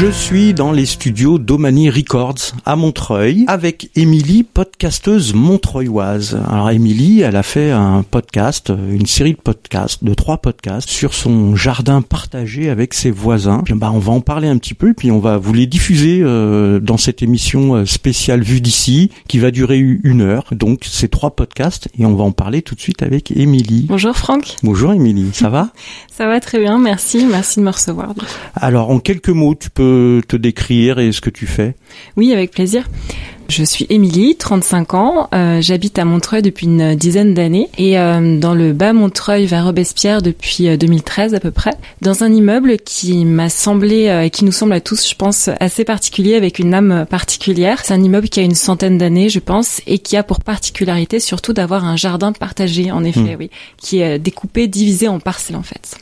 Je suis dans les studios d'Omani Records à Montreuil avec Émilie, podcasteuse montreuilloise. Alors Émilie, elle a fait un podcast, une série de podcasts, de trois podcasts sur son jardin partagé avec ses voisins. Bah, on va en parler un petit peu, puis on va vous les diffuser euh, dans cette émission euh, spéciale vue d'ici qui va durer une heure. Donc ces trois podcasts et on va en parler tout de suite avec Émilie. Bonjour Franck. Bonjour Émilie, ça va? Ça va très bien, merci, merci de me recevoir. Alors en quelques mots, tu peux te décrire et ce que tu fais? Oui, avec plaisir. Je suis Émilie, 35 ans. Euh, j'habite à Montreuil depuis une dizaine d'années et euh, dans le bas Montreuil vers Robespierre depuis 2013 euh, à peu près, dans un immeuble qui m'a semblé et qui nous semble à tous, je pense, assez particulier avec une âme particulière. C'est un immeuble qui a une centaine d'années, je pense, et qui a pour particularité surtout d'avoir un jardin partagé, en effet, hmm. oui, qui est découpé, divisé en parcelles en fait.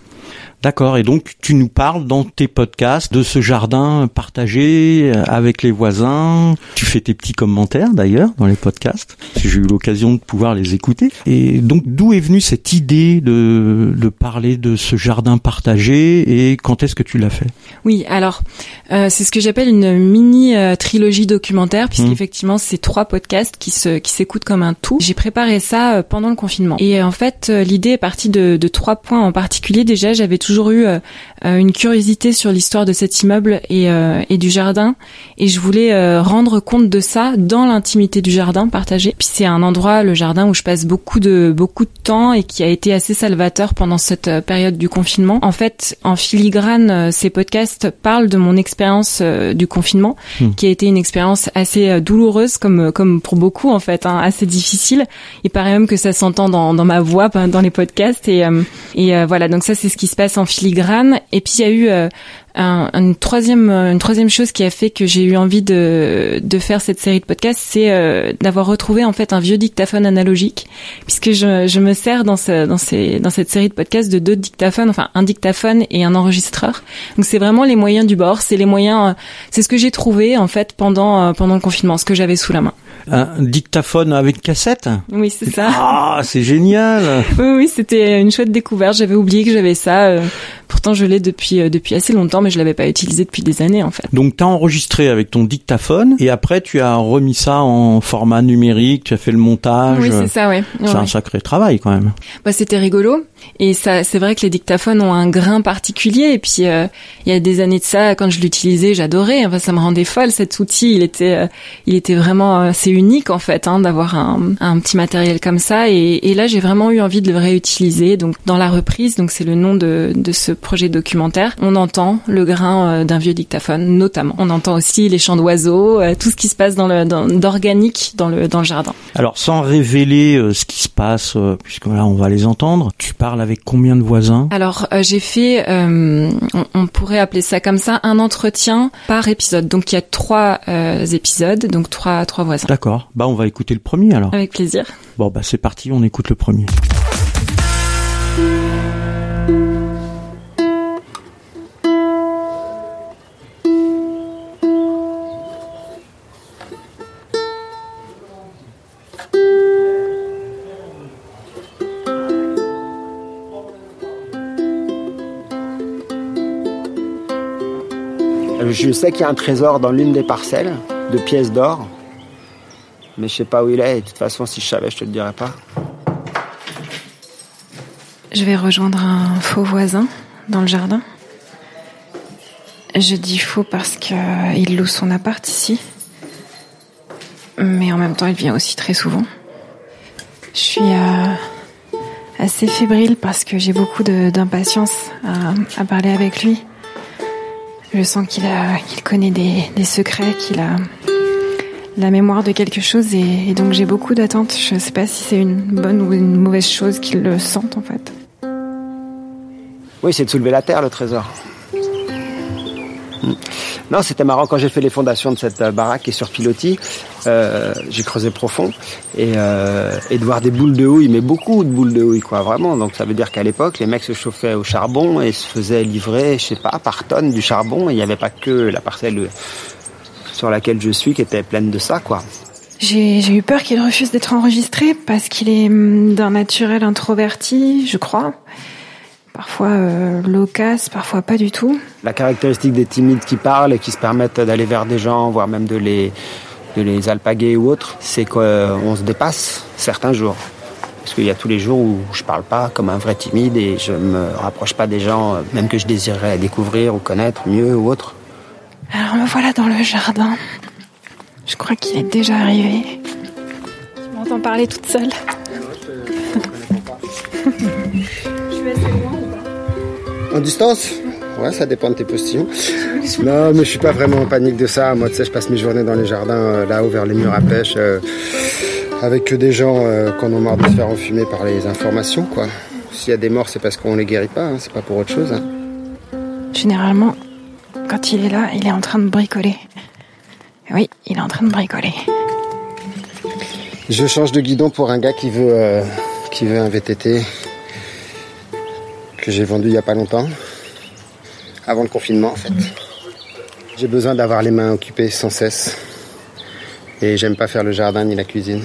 D'accord. Et donc, tu nous parles dans tes podcasts de ce jardin partagé euh, avec les voisins. Tu fais tes petits commentaires d'ailleurs dans les podcasts. J'ai eu l'occasion de pouvoir les écouter. Et donc, d'où est venue cette idée de, de parler de ce jardin partagé et quand est-ce que tu l'as fait? Oui, alors, euh, c'est ce que j'appelle une mini euh, trilogie documentaire puisqu'effectivement, mmh. c'est trois podcasts qui se qui s'écoutent comme un tout. J'ai préparé ça pendant le confinement. Et en fait, l'idée est partie de, de trois points en particulier. Déjà, j'avais toujours eu euh, euh, une curiosité sur l'histoire de cet immeuble et, euh, et du jardin, et je voulais rendre compte de ça dans l'intimité du jardin partagé. Puis c'est un endroit, le jardin, où je passe beaucoup de beaucoup de temps et qui a été assez salvateur pendant cette période du confinement. En fait, en filigrane, ces podcasts parlent de mon expérience du confinement, hmm. qui a été une expérience assez douloureuse, comme comme pour beaucoup en fait, hein, assez difficile. Il paraît même que ça s'entend dans, dans ma voix, dans les podcasts, et et voilà. Donc ça, c'est ce qui se passe en filigrane. Et puis il y a eu euh, un, une troisième une troisième chose qui a fait que j'ai eu envie de de faire cette série de podcasts, c'est euh, d'avoir retrouvé en fait un vieux dictaphone analogique, puisque je, je me sers dans ce dans ces dans cette série de podcasts de deux dictaphones, enfin un dictaphone et un enregistreur. Donc c'est vraiment les moyens du bord, c'est les moyens, euh, c'est ce que j'ai trouvé en fait pendant pendant le confinement, ce que j'avais sous la main un dictaphone avec cassette? Oui, c'est ça. Ah, c'est génial. oui, oui, c'était une chouette découverte. J'avais oublié que j'avais ça. Euh, pourtant, je l'ai depuis euh, depuis assez longtemps, mais je l'avais pas utilisé depuis des années en fait. Donc, tu as enregistré avec ton dictaphone et après, tu as remis ça en format numérique. Tu as fait le montage. Oui, c'est ça, oui. C'est un sacré travail quand même. Bah, c'était rigolo. Et ça, c'est vrai que les dictaphones ont un grain particulier. Et puis, euh, il y a des années de ça, quand je l'utilisais, j'adorais. Enfin, ça me rendait folle cet outil. Il était, il était vraiment, c'est unique en fait hein, d'avoir un, un, petit matériel comme ça. Et, et là, j'ai vraiment eu envie de le réutiliser. Donc dans la reprise, donc c'est le nom de, de ce projet documentaire, on entend le grain euh, d'un vieux dictaphone, notamment. On entend aussi les chants d'oiseaux, euh, tout ce qui se passe dans le d'organique dans, le dans le jardin. Alors sans révéler euh, ce qui se passe, puisque là on va les entendre, tu parles avec combien de voisins? Alors j'ai fait, on, on, pourrait appeler ça comme ça, un entretien par épisode. Donc il y a trois épisodes, donc trois trois voisins. D'accord. Bah on va écouter le premier alors. Avec plaisir. Bon bah c'est parti, on écoute le premier. Je sais qu'il y a un trésor dans l'une des parcelles de pièces d'or mais je sais pas où il est et de toute façon si je savais je te le dirais pas. Je vais rejoindre un faux voisin dans le jardin. Je dis faux parce qu'il loue son appart ici. Mais en même temps, il vient aussi très souvent. Je suis euh, assez fébrile parce que j'ai beaucoup d'impatience à, parler avec lui. Je sens qu'il qu'il connaît des secrets, qu'il a, la mémoire de quelque chose et, donc j'ai beaucoup d'attentes. Je ne sais pas si c'est une bonne ou une mauvaise chose qu'ils le sentent en fait. Oui, c'est de soulever la terre le trésor. Hmm. Non, c'était marrant quand j'ai fait les fondations de cette euh, baraque qui est sur pilotis. Euh, j'ai creusé profond et, euh, de voir des boules de houille, mais beaucoup de boules de houille, quoi, vraiment. Donc ça veut dire qu'à l'époque, les mecs se chauffaient au charbon et se faisaient livrer, je sais pas, par tonne du charbon. Il n'y avait pas que la parcelle sur laquelle je suis qui était pleine de ça, quoi. J'ai eu peur qu'il refuse d'être enregistré parce qu'il est hum, d'un naturel introverti, je crois. parfois euh, loquaces, parfois pas du tout. La caractéristique des timides qui parlent et qui se permettent d'aller vers des gens, voire même de les, de les alpaguer ou autres, c'est qu'on se dépasse certains jours. Parce qu'il y a tous les jours où je parle pas comme un vrai timide et je me rapproche pas des gens, même que je désirerais découvrir ou connaître mieux ou autre. Alors me voilà dans le jardin. Je crois qu'il est déjà arrivé. Je m'entends parler toute seule. je suis assez loin ou pas En distance Ouais, ça dépend de tes postillons. Non, mais je suis pas vraiment en panique de ça. Moi, tu sais, je passe mes journées dans les jardins, euh, là-haut, vers les murs à pêche, euh, avec que des gens euh, qu'on a marre de se faire enfumer par les informations, quoi. S'il y a des morts, c'est parce qu'on les guérit pas, hein, c'est pas pour autre chose. Hein. Généralement, quand il est là, il est en train de bricoler. Oui, il est en train de bricoler. Je change de guidon pour un gars qui veut, qui veut un VTT que j'ai vendu il y a pas longtemps avant le confinement en fait. J'ai besoin d'avoir les mains occupées sans cesse. Et j'aime pas faire le jardin ni la cuisine.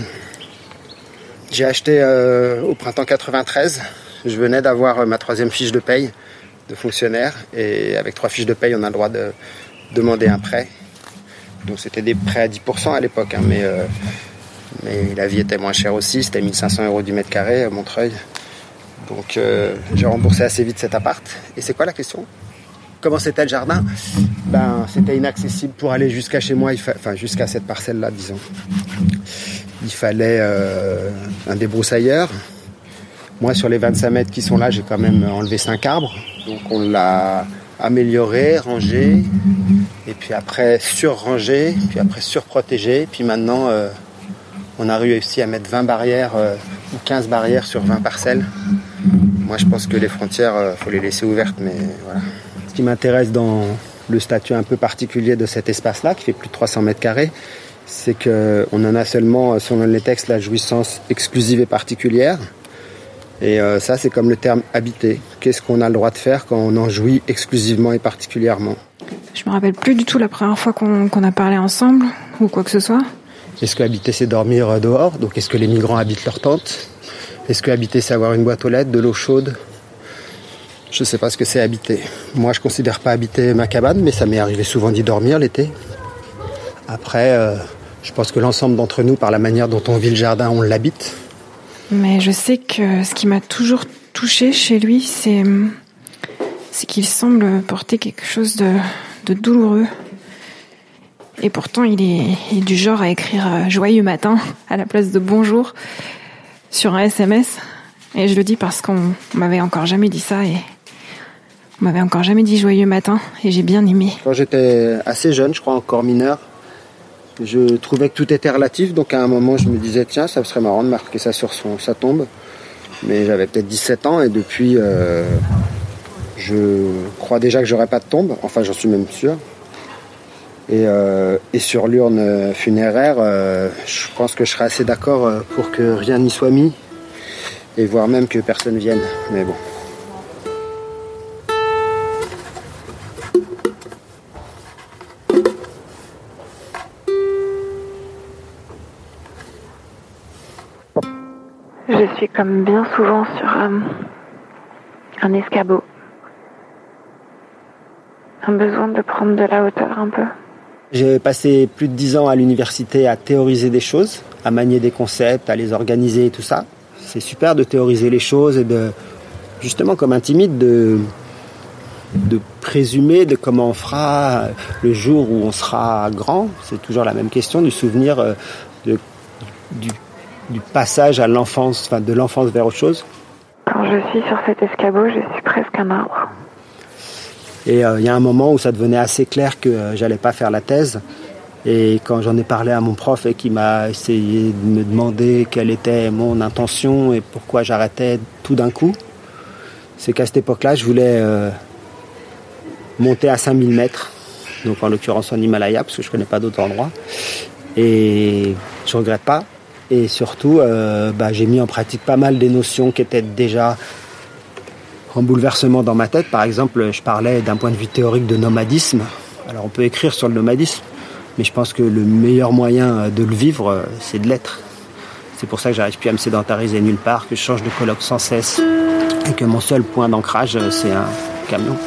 J'ai acheté euh, au printemps 93. Je venais d'avoir euh, ma troisième fiche de paye de fonctionnaire. Et avec trois fiches de paye, on a le droit de demander un prêt. Donc c'était des prêts à 10% à l'époque. Hein, mais, euh, mais la vie était moins chère aussi. C'était 1500 euros du mètre carré à Montreuil. Donc j'ai remboursé assez vite cet appart. Et c'est quoi la question? Comment c'était le jardin? Ben, c'était inaccessible pour aller jusqu'à chez moi, enfin jusqu'à cette parcelle-là, disons. Il fallait euh, un débroussailleur. Moi, sur les 25 mètres qui sont là, j'ai quand même enlevé 5 arbres. Donc, on l'a amélioré, rangé, et puis après surrangé, puis après surprotégé. Puis maintenant, euh, on a réussi à mettre 20 barrières euh, ou 15 barrières sur 20 parcelles. Moi, je pense que les frontières, il faut les laisser ouvertes, mais voilà. Ce qui m'intéresse dans le statut un peu particulier de cet espace-là, qui fait plus de 300 mètres carrés, c'est qu'on en a seulement, selon les textes, la jouissance exclusive et particulière. Et euh, ça, c'est comme le terme habité. Qu'est-ce qu'on a le droit de faire quand on en jouit exclusivement et particulièrement? Je me rappelle plus du tout la première fois qu'on a parlé ensemble, ou quoi que ce soit. Est-ce que habiter, c'est dormir euh, dehors? Donc est-ce que les migrants habitent leur tente? Est-ce que habiter, c'est avoir une boîte aux lettres, de l'eau chaude? Je ne sais pas ce que c'est habiter. Moi, je considère pas habiter ma cabane, mais ça m'est arrivé souvent d'y dormir l'été. Après, euh, je pense que l'ensemble d'entre nous, par la manière dont on vit le jardin, on l'habite. Mais je sais que ce qui m'a toujours touché chez lui, c'est c'est qu'il semble porter quelque chose de, douloureux. Et pourtant, il est, il est, du genre à écrire euh, joyeux matin à la place de bonjour sur un SMS. Et je le dis parce qu'on m'avait encore jamais dit ça et on m'avait encore jamais dit joyeux matin et j'ai bien aimé. Quand j'étais assez jeune, je crois encore mineur, je trouvais que tout était relatif. Donc à un moment, je me disais, tiens, ça serait marrant de marquer ça sur son, sa tombe. Mais j'avais peut-être 17 ans et depuis, euh, je crois déjà que j'aurais pas de tombe. Enfin, j'en suis même sûr. Et, euh, et sur l'urne funéraire, euh, je pense que je serais assez d'accord pour que rien n'y soit mis et voire même que personne vienne. Mais bon. Je suis comme bien souvent sur euh, un escabeau. Un besoin de prendre de la hauteur un peu. J'ai passé plus de dix ans à l'université à théoriser des choses, à manier des concepts, à les organiser et tout ça. C'est super de théoriser les choses et de, justement comme un timide, de, de présumer de comment on fera le jour où on sera grand. C'est toujours la même question du souvenir euh, de, du du passage à l'enfance, enfin de l'enfance vers autre chose Quand je suis sur cet escabeau, je suis presque un arbre. Et euh, il y a un moment où ça devenait assez clair que euh, j'allais pas faire la thèse. Et quand j'en ai parlé à mon prof et qui m'a essayé de me demander quelle était mon intention et pourquoi j'arrêtais tout d'un coup, c'est qu'à cette époque-là, je voulais euh, monter à 5000 mètres, donc en l'occurrence en Himalaya, parce que je connais pas d'autres endroits. Et je regrette pas, et surtout, euh, bah, j'ai mis en pratique pas mal des notions qui étaient déjà en bouleversement dans ma tête. Par exemple, je parlais d'un point de vue théorique de nomadisme. Alors on peut écrire sur le nomadisme, mais je pense que le meilleur moyen de le vivre, c'est de l'être. C'est pour ça que j'arrive plus à me sédentariser nulle part, que je change de colloque sans cesse et que mon seul point d'ancrage, c'est un camion.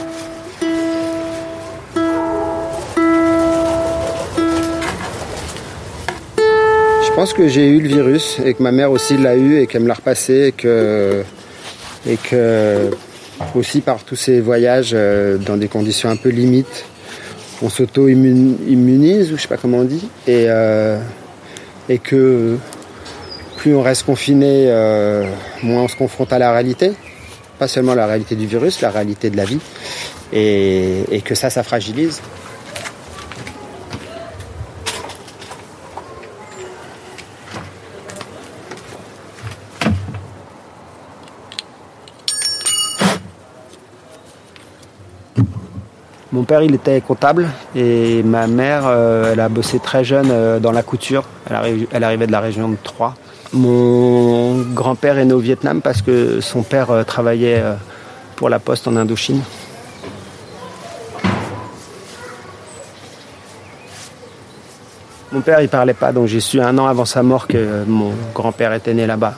Pense que j'ai eu le virus et que ma mère aussi l'a eu et qu'elle me l'a repassé et que, et que aussi par tous ces voyages euh, dans des conditions un peu limites, on s'auto-immunise ou je sais pas comment on dit et, euh, et que plus on reste confiné, euh, moins on se confronte à la réalité. Pas seulement la réalité du virus, la réalité de la vie. Et que ça, ça fragilise. Mon père, il était comptable et ma mère, euh, a bossé très jeune euh, dans la couture. Elle, elle, arrivait de la région de Troyes. Mon grand-père est né au Vietnam parce que son père euh, travaillait pour la poste en Indochine. Mon père, il parlait pas, donc j'ai su un an avant sa mort que mon grand-père était né là-bas.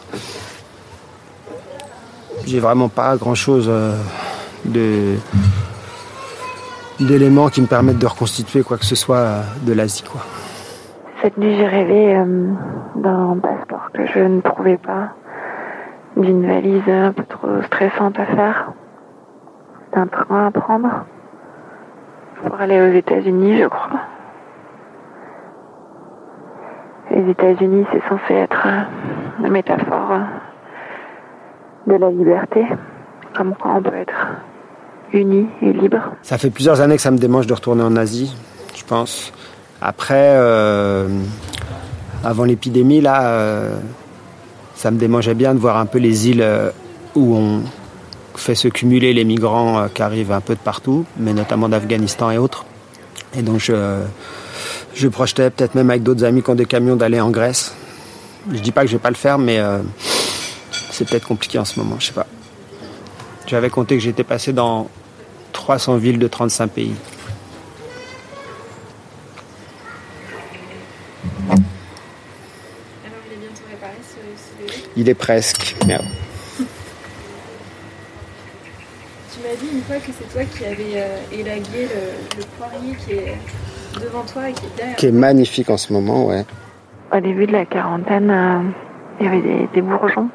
J'ai vraiment pas grand-chose de d'éléments qui me permettent de reconstituer quoi que ce soit de l'Asie. Quoi. Cette nuit, j'ai rêvé euh, d'un passeport que je ne trouvais pas, d'une valise un peu trop stressante à faire, d'un train à prendre pour aller aux États-Unis, je crois. Les États-Unis, c'est censé être euh, la métaphore de la liberté, comme quoi on peut être uni et libre. Ça fait plusieurs années que ça me démange de retourner en Asie, je pense. Après, euh, avant l'épidémie, là, euh, ça me démangeait bien de voir un peu les îles euh, où on fait se cumuler les migrants qui arrivent un peu de partout, mais notamment d'Afghanistan et autres. Et donc je, je projetais peut-être même avec d'autres amis qui ont des camions d'aller en Grèce. Je dis pas que je vais pas le faire, mais c'est peut-être compliqué en ce moment, je sais pas. J'avais compté que j'étais passé dans 300 villes de 35 pays. Alors il est bientôt réparé ce, ce Il est presque, merde. Tu m'as dit une fois que c'est toi qui avais euh, élagué le, le, poirier qui est devant toi et qui est derrière. Qui est magnifique en ce moment, ouais. Au début de la quarantaine, euh, il y avait des, des bourgeons.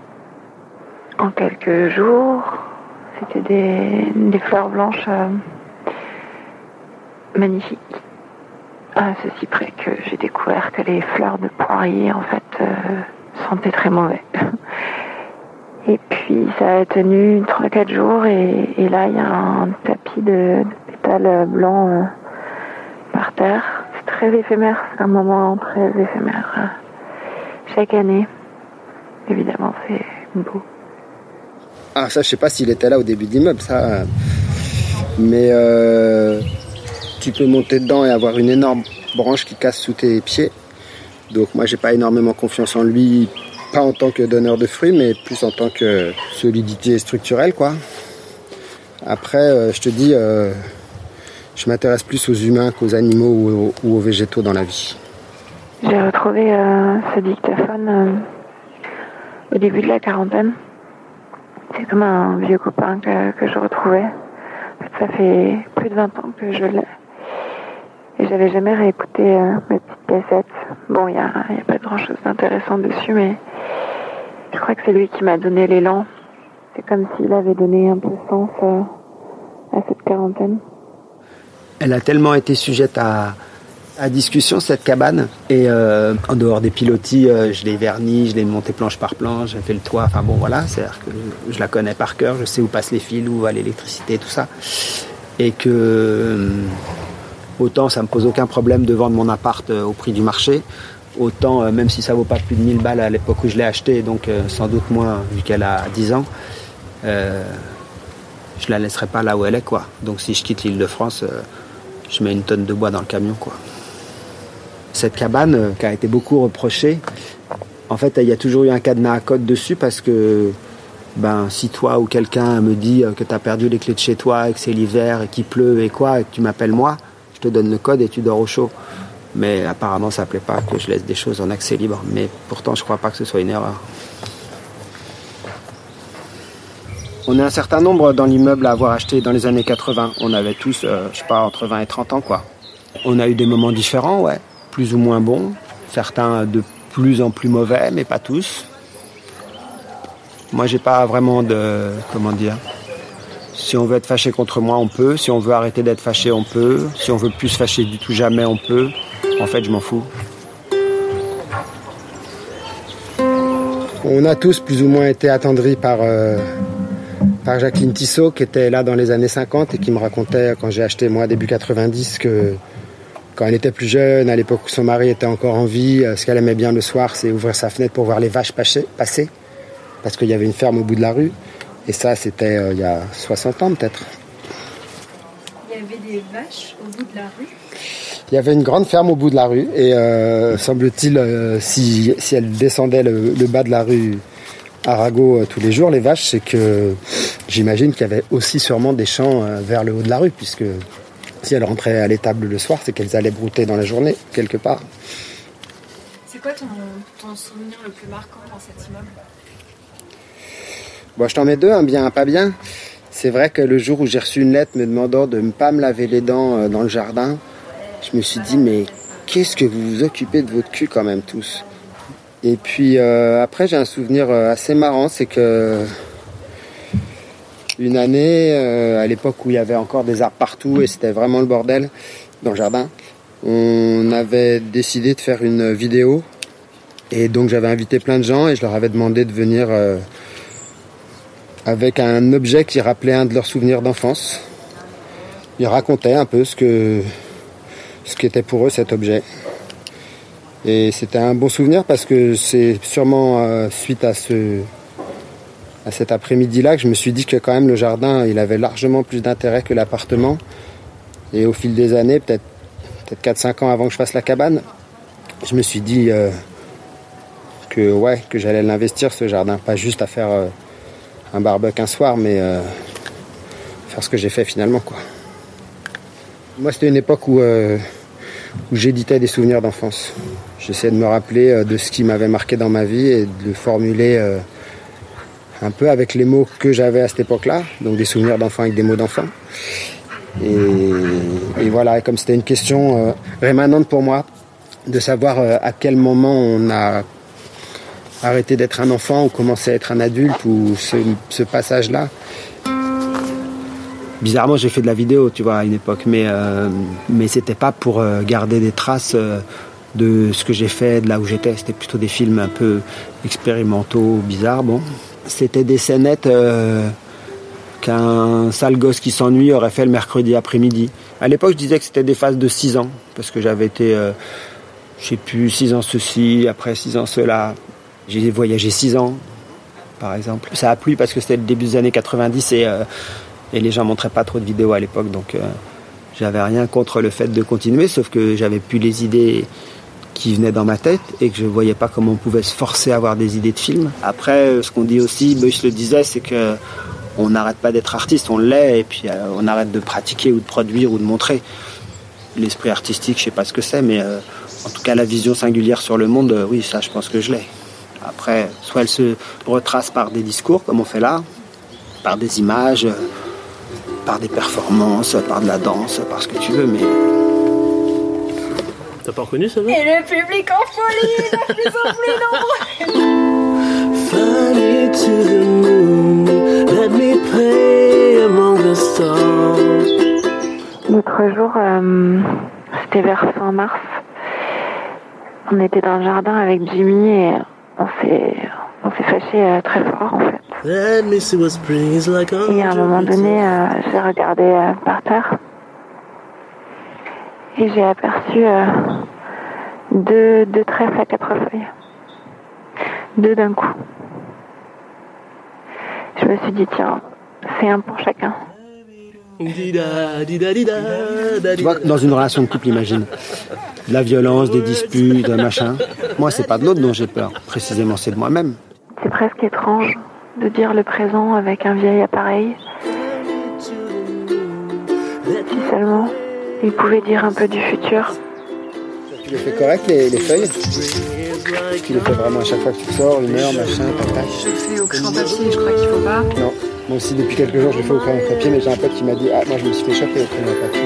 En quelques jours, c'était des, fleurs blanches euh, magnifiques. À ceci près que j'ai découvert que les fleurs de poirier, en fait, euh, sentaient très mauvais. Et puis ça a tenu 3-4 jours et, là il y a un tapis de, de pétales blancs euh, par terre. C'est très éphémère, c'est un moment très éphémère. Chaque année, évidemment, c'est beau. Ah, ça, je sais pas s'il était là au début de l'immeuble, ça. Mais euh, tu peux monter dedans et avoir une énorme branche qui casse sous tes pieds. Donc, moi, j'ai pas énormément confiance en lui, pas en tant que donneur de fruits, mais plus en tant que solidité structurelle, quoi. Après, euh, je te dis, euh, je m'intéresse plus aux humains qu'aux animaux ou aux, ou aux, végétaux dans la vie. J'ai retrouvé ce dictaphone au début de la quarantaine. C'est comme un vieux copain que, que je retrouvais. Ça fait plus de 20 ans que je l'ai. Et j'avais jamais réécouté euh, mes petites cassettes. Bon, il n'y a, a pas grand chose d'intéressant dessus, mais je crois que c'est lui qui m'a donné l'élan. C'est comme s'il avait donné un peu sens euh, à cette quarantaine. Elle a tellement été sujette à, à discussion cette cabane. Et euh, en dehors des pilotis euh, je l'ai verni je l'ai monté planche par planche j'ai fait le toit. Enfin bon voilà c'est à dire que je, la connais par cœur je sais où passent les fils où va l'électricité tout ça. Et que euh, autant ça me pose aucun problème de vendre mon appart au prix du marché autant même si ça vaut pas plus de 1000 balles à l'époque où je l'ai acheté donc sans doute moins vu qu'elle a 10 ans je la laisserai pas là où elle est quoi. Donc si je quitte l'île de France je mets une tonne de bois dans le camion quoi cette cabane euh, qui a été beaucoup reprochée, en fait, il y a toujours eu un cadenas à code dessus parce que ben, si toi ou quelqu'un me dit que tu as perdu les clés de chez toi et que c'est l'hiver et qu'il pleut et quoi, et que tu m'appelles moi, je te donne le code et tu dors au chaud. Mais apparemment, ça plaît pas que je laisse des choses en accès libre. Mais pourtant, je crois pas que ce soit une erreur. On est un certain nombre dans l'immeuble à avoir acheté dans les années 80. On avait tous, euh, je sais pas, entre 20 et 30 ans, quoi. On a eu des moments différents, ouais. Plus ou moins bons. Certains de plus en plus mauvais, mais pas tous. Moi, j'ai pas vraiment de, comment dire. Si on veut être fâché contre moi, on peut. Si on veut arrêter d'être fâché, on peut. Si on veut plus se fâcher du tout jamais, on peut. En fait, je m'en fous. On a tous plus ou moins été attendris par, euh, par Jacqueline Tissot, qui était là dans les années 50 et qui me racontait, quand j'ai acheté moi début 90, que quand elle était plus jeune, à l'époque où son mari était encore en vie, euh, ce qu'elle aimait bien le soir, c'est ouvrir sa fenêtre pour voir les vaches passer, parce qu'il y avait une ferme au bout de la rue. Et ça, c'était euh, il y a 60 ans peut-être. Il y avait des vaches au bout de la rue? Il y avait une grande ferme au bout de la rue et euh, semble-t-il, euh, si, si elle descendait le, bas de la rue Arago euh, tous les jours, les vaches, c'est que j'imagine qu'il y avait aussi sûrement des champs vers le haut de la rue, puisque si elles rentraient à l'étable le soir, c'est qu'elles allaient brouter dans la journée, quelque part. C'est quoi ton, souvenir le plus marquant dans cet immeuble? Bon, je t'en mets deux, un bien, un pas bien. C'est vrai que le jour où j'ai reçu une lettre me demandant de ne pas me laver les dents dans le jardin, je me suis dit, mais qu'est-ce que vous vous occupez de votre cul quand même tous? Et puis euh, après, j'ai un souvenir euh, assez marrant, c'est que une année, euh, à l'époque où il y avait encore des arbres partout et c'était vraiment le bordel dans le jardin, on avait décidé de faire une vidéo. Et donc j'avais invité plein de gens et je leur avais demandé de venir avec un objet qui rappelait un de leurs souvenirs d'enfance. Ils racontaient un peu ce que ce qui était pour eux cet objet. Et c'était un bon souvenir parce que c'est sûrement euh, suite à ce à cet après-midi-là que je me suis dit que quand même le jardin il avait largement plus d'intérêt que l'appartement. Et au fil des années, peut-être peut-être 4-5 ans avant que je fasse la cabane, je me suis dit euh, que ouais j'allais l'investir ce jardin, pas juste à faire euh, un barbecue un soir, mais faire ce que j'ai fait finalement. Moi, c'était une époque où, euh, où j'éditais des souvenirs d'enfance. J'essayais de me rappeler euh, de ce qui m'avait marqué dans ma vie et de le formuler euh, un peu avec les mots que j'avais à cette époque-là, donc des souvenirs d'enfants avec des mots d'enfant. Et, voilà, comme c'était une question rémanente pour moi, de savoir à quel moment on a arrêté d'être un enfant ou commencé à être un adulte ou ce passage-là. Bizarrement j'ai fait de la vidéo tu vois à une époque mais euh, mais c'était pas pour euh, garder des traces euh, de ce que j'ai fait de là où j'étais. C'était plutôt des films un peu expérimentaux bizarres bon c'était des scénettes qu'un sale gosse qui s'ennuie aurait fait le mercredi après-midi. À l'époque je disais que c'était des phases de 6 ans parce que j'avais été je sais plus 6 ans ceci après 6 ans cela. J'ai voyagé 6 ans par exemple. Ça a plu parce que c'était le début des années 90 et et les gens montraient pas trop de vidéos à l'époque, donc euh, j'avais rien contre le fait de continuer, sauf que j'avais plus les idées qui venaient dans ma tête et que je voyais pas comment on pouvait se forcer à avoir des idées de films. Après, euh, ce qu'on dit aussi, Boyce le disait, c'est que on n'arrête pas d'être artiste, on l'est, et puis euh, on arrête de pratiquer ou de produire ou de montrer. L'esprit artistique, je sais pas ce que c'est, mais en tout cas la vision singulière sur le monde, oui, ça je pense que je l'ai. Après, soit elle se retrace par des discours, comme on fait là, par des images, par des performances, par de la danse, par ce que tu veux, mais. T'as pas reconnu ça Et le public en folie, de plus en plus nombreux L'autre jour, euh, c'était vers fin mars. On était dans le jardin avec Jimmy et on s'est on s'est fâché euh, très fort en fait. Et à un moment donné, euh, j'ai regardé euh, par terre et j'ai aperçu deux, deux trèfles à quatre feuilles. Deux d'un coup. Je me suis dit, tiens, c'est un pour chacun. Tu vois, dans une relation de couple, imagine. la violence, des disputes, un machin. Moi, c'est pas de l'autre dont j'ai peur. Précisément, c'est de moi-même. C'est presque étrange de dire le présent avec un vieil appareil. Si seulement il pouvait dire un peu du futur. tu les fais correct, les, les feuilles Tu les fais vraiment à chaque fois que tu sors, heure, machin, tac, Je fais au crayon papier, je crois qu'il faut pas. Non, moi aussi depuis quelques jours je le fais au crayon papier, mais j'ai un pote qui m'a dit Ah, moi je me suis fait choper au crayon papier.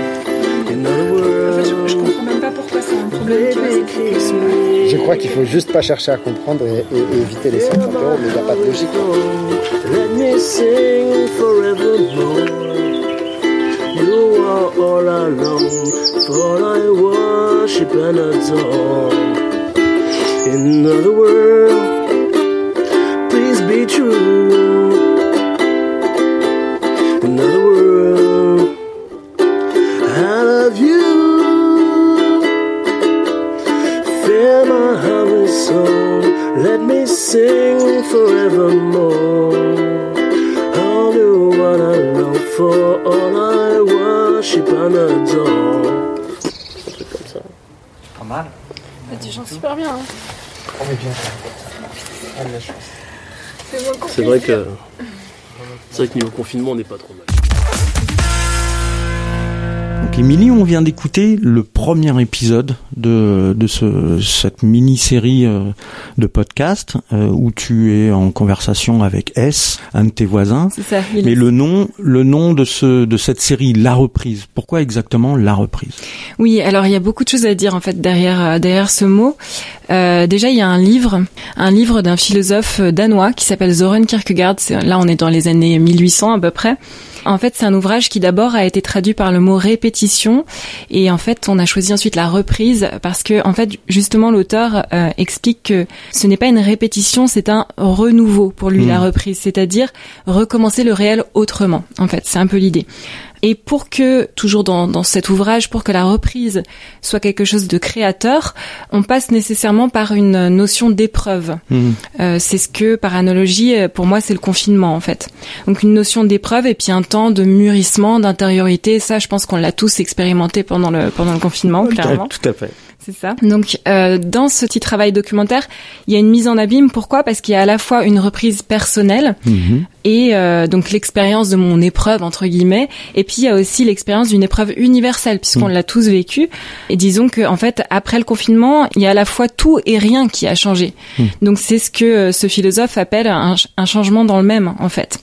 Je, je comprends même pas pourquoi c'est un problème. Je crois qu'il faut juste pas chercher à comprendre et, et- et éviter les 50 euros, mais il n'y a pas de logique. You are all alone, for I worship and adore. In other world, please be true. In other world, I love you. Fill my heart with song. Let me sing forevermore. All you what I long for, all I. Un truc comme ça. Pas mal. Tu chantes super bien. Hein. On est bien. Ah, de la chance. C'est moins C'est vrai que. C'est vrai que niveau confinement, on n'est pas trop mal. Émilie, on vient d'écouter le premier épisode de, de ce, cette mini-série euh, de podcast euh, où tu es en conversation avec S, un de tes voisins. C'est ça. il- Mais le nom, le nom de ce, de cette série, La Reprise. Pourquoi exactement La Reprise? Oui, alors il y a beaucoup de choses à dire en fait derrière euh, derrière ce mot. Euh, déjà, il y a un livre, un livre d'un philosophe danois qui s'appelle Søren Kierkegaard. Là, on est dans les années 1800 à peu près. En fait, c'est un ouvrage qui d'abord a été traduit par le mot répétition et en fait, on a choisi ensuite la reprise parce que en fait, justement, l'auteur euh, explique que ce n'est pas une répétition, c'est un renouveau pour lui Mm. la reprise, c'est-à-dire recommencer le réel autrement. En fait, c'est un peu l'idée. Et pour que, toujours dans, dans cet ouvrage, pour que la reprise soit quelque chose de créateur, on passe nécessairement par une notion d'épreuve. Mhm. Euh, c'est ce que, par analogie, euh, pour moi, c'est le confinement, en fait. Donc une notion d'épreuve et puis un temps de mûrissement, d'intériorité. Ça, je pense qu'on l'a tous expérimenté pendant le, pendant le confinement, clairement. Tout à fait. C'est ça. Donc, euh, dans ce petit travail documentaire, il y a une mise en abîme. Pourquoi? Parce qu'il y a à la fois une reprise personnelle Mhm. et euh, donc l'expérience de mon épreuve entre guillemets, et puis il y a aussi l'expérience d'une épreuve universelle puisqu'on Mm. l'a tous vécu. Et disons que en fait, après le confinement, il y a à la fois tout et rien qui a changé. Mm. Donc c'est ce que euh, ce philosophe appelle un, ch- un changement dans le même en fait.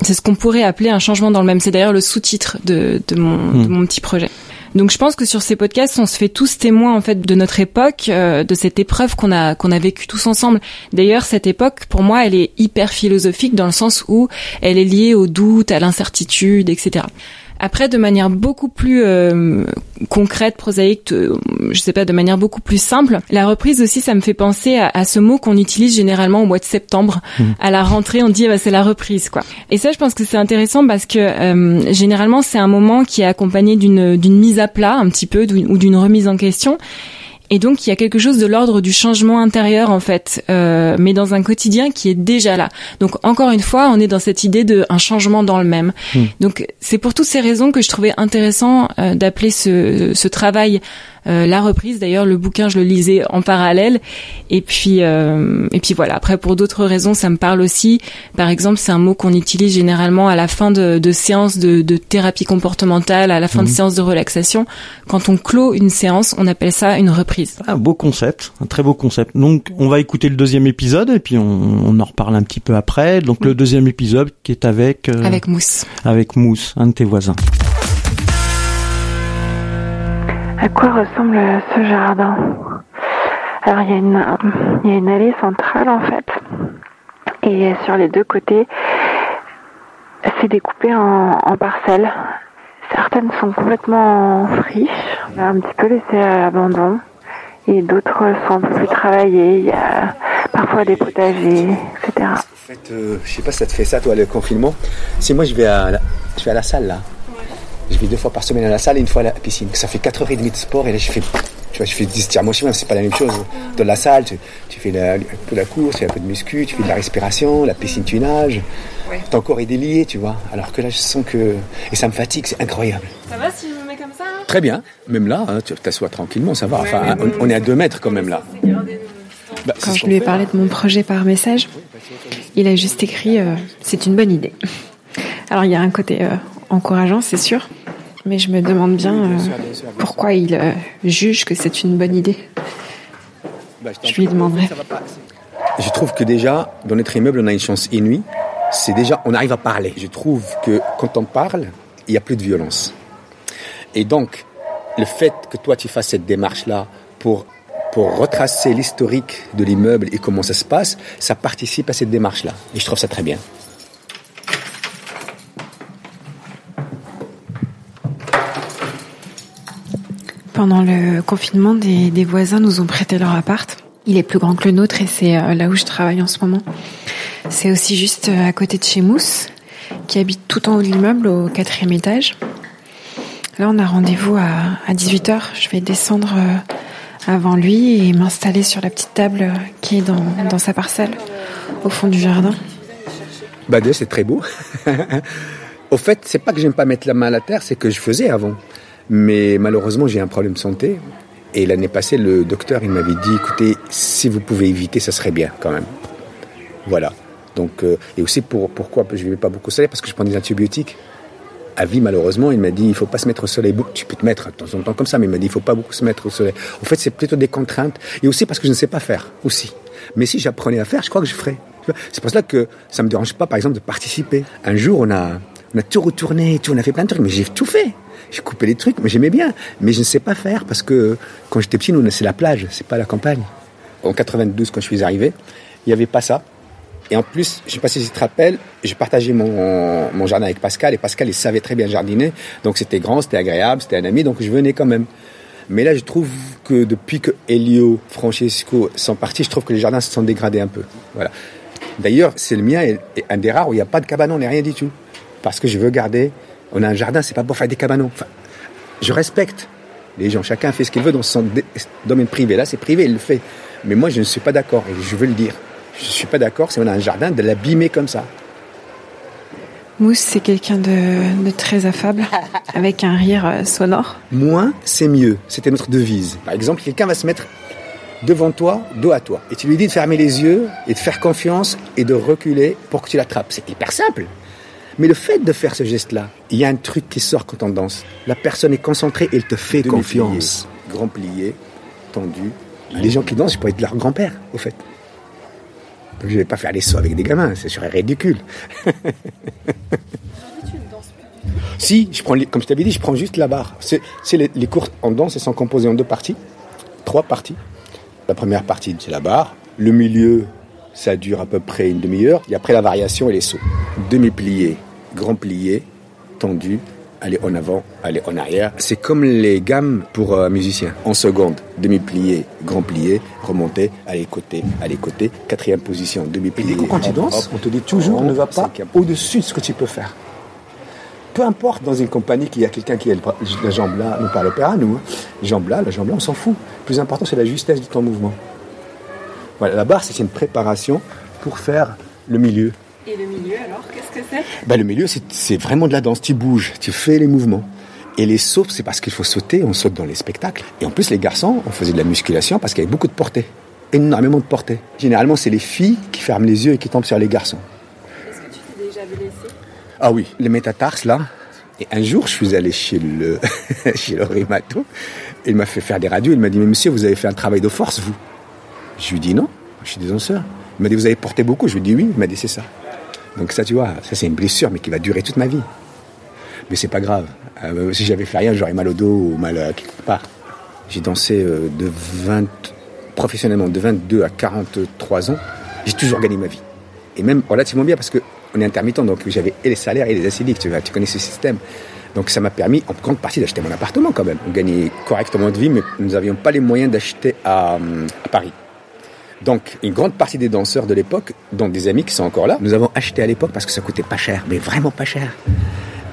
C'est ce qu'on pourrait appeler un changement dans le même. C'est d'ailleurs le sous-titre de, de, mon, de mon petit projet. Donc je pense que sur ces podcasts, on se fait tous témoins en fait de notre époque, euh, de cette épreuve qu'on a qu'on a vécue tous ensemble. D'ailleurs, cette époque, pour moi, elle est hyper philosophique dans le sens où elle est liée au doute, à l'incertitude, etc. Après, de manière beaucoup plus euh, concrète, prosaïque, euh, je sais pas, de manière beaucoup plus simple, la reprise aussi, ça me fait penser à, à ce mot qu'on utilise généralement au mois de septembre. À la rentrée, on dit ah bah, c'est la reprise, quoi. Et ça, je pense que c'est intéressant parce que euh, généralement, c'est un moment qui est accompagné d'une d'une mise à plat, un petit peu, ou d'une remise en question. Et donc il y a quelque chose de l'ordre du changement intérieur en fait, euh, mais dans un quotidien qui est déjà là. Donc encore une fois, on est dans cette idée de un changement dans le même. Mm. Donc c'est pour toutes ces raisons que je trouvais intéressant euh, d'appeler ce, ce travail la reprise. D'ailleurs, le bouquin je le lisais en parallèle. Et puis euh, et puis voilà. Après pour d'autres raisons, ça me parle aussi. Par exemple, c'est un mot qu'on utilise généralement à la fin de, de séances de, de thérapie comportementale, à la fin de séances de relaxation. Quand on clôt une séance, on appelle ça une reprise. Un beau concept, un très beau concept. Donc, on va écouter le deuxième épisode et puis on, on en reparle un petit peu après. Donc, le deuxième épisode qui est avec euh, Avec Mousse. avec Mousse, un de tes voisins. À quoi ressemble ce jardin Alors il y, a une, il y a une allée centrale en fait. Et sur les deux côtés, c'est découpé en, parcelles. Certaines sont complètement en friche, un petit peu laissées à l'abandon. Et d'autres sont un peu plus travaillées. Il y a parfois des potagers, etc. En fait, euh, je sais pas si ça te fait ça, toi, le confinement. Si moi, je vais à je vais à la salle, là. Je vais deux fois par semaine à la salle et une fois à la piscine. Ça fait 4h30 de sport et là, je fais, tu vois, je fais 10 tirements cheveux, c'est pas la même chose. Dans la salle, tu, tu fais la, un peu la course, tu fais un peu de muscu, tu fais de la respiration, la piscine, tu nages. Ton corps est délié, tu vois. Alors que là, je sens que. Et ça me fatigue, c'est incroyable. Ça va si je me mets comme ça Très bien. Même là, hein, tu t'assois tranquillement, ça va. Enfin, on, on est à 2 mètres quand même là. Bah, Quand je lui ai parlé de mon projet par message, il a juste écrit euh, c'est une bonne idée. Alors il y a un côté euh, encourageant, c'est sûr, mais je me demande bien euh, pourquoi il euh, juge que c'est une bonne idée. Bah, Je lui demanderai. Je trouve que déjà, dans notre immeuble, on a une chance inouïe. C'est déjà, on arrive à parler. Je trouve que quand on parle, il n'y a plus de violence. Et donc, le fait que toi, tu fasses cette démarche-là pour, pour retracer l'historique de l'immeuble et comment ça se passe, ça participe à cette démarche-là. Et je trouve ça très bien. Pendant le confinement, des, voisins nous ont prêté leur appart. Il est plus grand que le nôtre et c'est euh, là où je travaille en ce moment. C'est aussi juste euh, à côté de chez Mousse, qui habite tout en haut de l'immeuble au quatrième étage. Là, on a rendez-vous à, à 18h. Je vais descendre euh, avant lui et m'installer sur la petite table qui est dans, dans sa parcelle, au fond du jardin. Bah c'est très beau. Au fait, c'est pas que j'aime pas mettre la main à la terre, c'est que je faisais avant. Mais malheureusement, j'ai un problème de santé. Et l'année passée, le docteur, il m'avait dit, écoutez, si vous pouvez éviter, ça serait bien quand même. Voilà. Donc, euh, et aussi pour, pourquoi je ne vivais pas beaucoup au soleil, parce que je prends des antibiotiques. À vie, malheureusement, il m'a dit, il faut pas se mettre au soleil. Tu peux te mettre de temps en temps comme ça, mais il m'a dit, il faut pas beaucoup se mettre au soleil. En fait, c'est plutôt des contraintes. Et aussi parce que je ne sais pas faire, aussi. Mais si j'apprenais à faire, je crois que je ferais. C'est pour ça que ça me dérange pas, par exemple, de participer. Un jour, on a, on a tout retourné, tout, on a fait plein de trucs, mais j'ai tout fait. J'ai coupé les trucs, mais j'aimais bien. Mais je ne sais pas faire parce que quand j'étais petit, nous, c'est la plage, c'est pas la campagne. En 92, quand je suis arrivé, il n'y avait pas ça. Et en plus, je sais pas si tu te rappelles, j'ai partagé mon, jardin avec Pascal et Pascal, il savait très bien jardiner. Donc c'était grand, c'était agréable, c'était un ami, donc je venais quand même. Mais là, je trouve que depuis que Elio, Francesco sont partis, je trouve que les jardins se sont dégradés un peu. Voilà. D'ailleurs, c'est le mien et, un des rares où il n'y a pas de cabanon, a rien du tout. Parce que je veux garder. On a un jardin, c'est pas pour faire des cabanons. Enfin, je respecte les gens. Chacun fait ce qu'il veut dans son domaine privé. Là, c'est privé, il le fait. Mais moi, je ne suis pas d'accord et je veux le dire. Je ne suis pas d'accord si on a un jardin de l'abîmer comme ça. Mousse, c'est quelqu'un de, de très affable, avec un rire euh, sonore. Moins, c'est mieux. C'était notre devise. Par exemple, quelqu'un va se mettre devant toi, dos à toi. Et tu lui dis de fermer les yeux et de faire confiance et de reculer pour que tu l'attrapes. C'est hyper simple. Mais le fait de faire ce geste-là, il y a un truc qui sort quand on danse. La personne est concentrée et elle te fait confiance. Grand plié, tendu. Les gens qui dansent, je pourrais être leur grand-père, au fait. Donc, je vais pas faire les sauts avec des gamins, ce serait ridicule. si, je prends, comme je t'avais dit, je prends juste la barre. C'est, c'est les, les cours en danse, elles sont composées en deux parties, trois parties. La première partie, c'est la barre. Le milieu, ça dure à peu près une demi-heure. Et après la variation et les sauts. Demi-plié, grand plié, tendu, aller en avant, aller en arrière. C'est comme les gammes pour un musicien. En seconde, demi-plié, grand plié, remonter, aller côté, aller côté. Quatrième position, demi-plié. Et quand tu danses, on te dit toujours, ne va pas au-dessus de ce que tu peux faire. Peu importe dans une compagnie qu'il y a quelqu'un qui a la jambe là, nous par l'opéra, nous, hein. jambe là, la jambe là, on s'en fout. Le plus important, c'est la justesse de ton mouvement. Voilà, la barre, c'est une préparation pour faire le milieu. Et le milieu, alors, qu'est-ce que c'est? Ben, le milieu, c'est- vraiment de la danse. Tu bouges, tu fais les mouvements. Et les sauts, c'est parce qu'il faut sauter, on saute dans les spectacles. Et en plus, les garçons, on faisait de la musculation parce qu'il y avait beaucoup de portée. Énormément de portée. Généralement, c'est les filles qui ferment les yeux et qui tombent sur les garçons. Est-ce que tu t'es déjà blessé Ah oui, les métatarses là. Et un jour, je suis allé chez le, chez le. Il m'a fait faire des radios. Il m'a dit, mais monsieur, vous avez fait un travail de force, vous? Je lui ai dit, non, je suis des danseurs. Il m'a dit, vous avez porté beaucoup Je lui ai dit, oui. Il m'a dit, c'est ça. Donc ça, tu vois, ça c'est une blessure, mais qui va durer toute ma vie. Mais c'est pas grave. Euh, si j'avais fait rien, j'aurais mal au dos ou mal à quelque part. J'ai dansé euh, de 20, professionnellement de 22 à 43 ans. J'ai toujours gagné ma vie. Et même relativement bien parce que on est intermittent, donc j'avais et les salaires et les acidiques, tu tu connais ce système. Donc ça m'a permis en grande partie d'acheter mon appartement quand même. On gagnait correctement de vie, mais nous n'avions pas les moyens d'acheter à, hum, à Paris. Donc, une grande partie des danseurs de l'époque, dont des amis qui sont encore là, nous avons acheté à l'époque parce que ça coûtait pas cher, mais vraiment pas cher.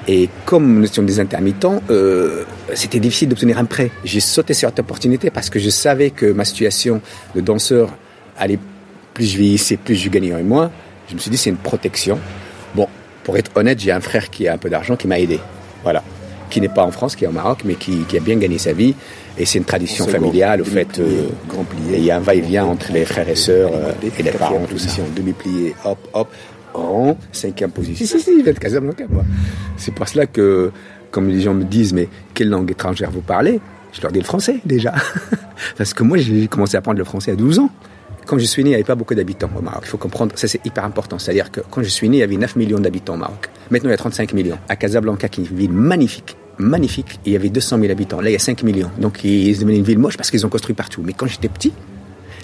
Et comme nous étions des intermittents, euh, c'était difficile d'obtenir un prêt. J'ai sauté sur cette opportunité parce que je savais que ma situation de danseur allait, plus je vieillissais, plus je gagnais moins. Je me suis dit, c'est une protection. Bon, pour être honnête, j'ai un frère qui a un peu d'argent qui m'a aidé. Voilà. Qui n'est pas en France, qui est au Maroc, mais qui a bien gagné sa vie. Et c'est une tradition familiale, au fait. euh, il y a un va-et-vient entre les frères et sœurs euh, et les parents, tout ça. Demi-plié, hop, hop, rond, cinquième position. Si, si, si, je vais être Casablanca, moi. C'est pour cela que comme les gens me disent, mais quelle langue étrangère vous parlez? Je leur dis le français déjà. Parce que moi, j'ai commencé à apprendre le français à 12 ans. Quand je suis né, il n'y avait pas beaucoup d'habitants au Maroc. Il faut comprendre, ça c'est hyper important. C'est-à-dire que quand je suis né, il y avait 9 millions d'habitants au Maroc. Maintenant, il y a 35 millions. À Casablanca, qui est une ville magnifique, magnifique, il y avait 200 000 habitants. Là, il y a 5 millions. Donc, ils devenus une ville moche parce qu'ils ont construit partout. Mais quand j'étais petit,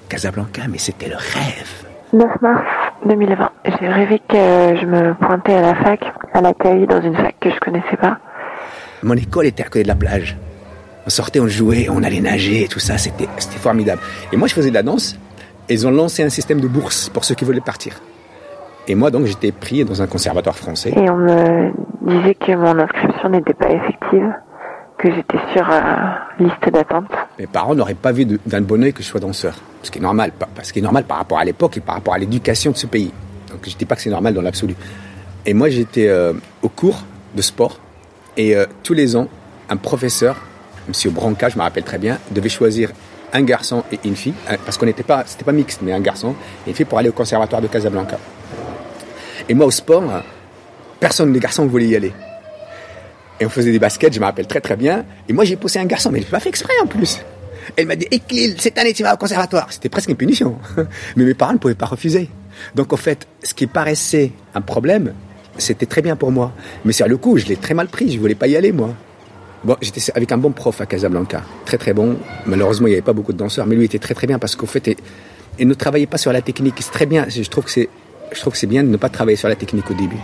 Casablanca, mais c'était le rêve. 9 mars 2020. J'ai rêvé que je me pointais à la fac, à l'accueil, dans une fac que je connaissais pas. Mon école était à côté de la plage. On sortait, on jouait, on allait nager et tout ça, c'était c'était formidable. Et moi, je faisais de la danse. Et ils ont lancé un système de bourse pour ceux qui voulaient partir. Et moi, donc, j'étais pris dans un conservatoire français. Et on me disait que mon inscription n'était pas effective, que j'étais sur euh, liste d'attente. Mes parents n'auraient pas vu d'un bon oeil que je sois danseur. Ce qui est normal, pas- ce qui normal par rapport à l'époque et par rapport à l'éducation de ce pays. Donc je dis pas que c'est normal dans l'absolu. Et moi j'étais euh, au cours de sport et euh, tous les ans un professeur, Monsieur Branca, je me rappelle très bien, devait choisir un garçon et une fille euh, parce qu'on n'était pas, c'était pas mixte, mais un garçon et une fille pour aller au conservatoire de Casablanca. Et moi au sport, personne des garçons voulait y aller. Et on faisait des baskets, je me rappelle très très bien. Et moi j'ai poussé un garçon, mais il l'a pas fait exprès en plus. Elle m'a dit, Éclil, cette année tu vas au conservatoire. C'était presque une punition. Mais mes parents ne pouvaient pas refuser. Donc en fait, ce qui paraissait un problème, c'était très bien pour moi. Mais sur le coup, je l'ai très mal pris, je voulais pas y aller moi. Bon, j'étais avec un bon prof à Casablanca, très très bon. Malheureusement, il n'y avait pas beaucoup de danseurs, mais lui était très très bien parce qu'au fait, il, il ne travaillait pas sur la technique. C'est très bien. Je trouve que c'est, je trouve que c'est bien de ne pas travailler sur la technique au début.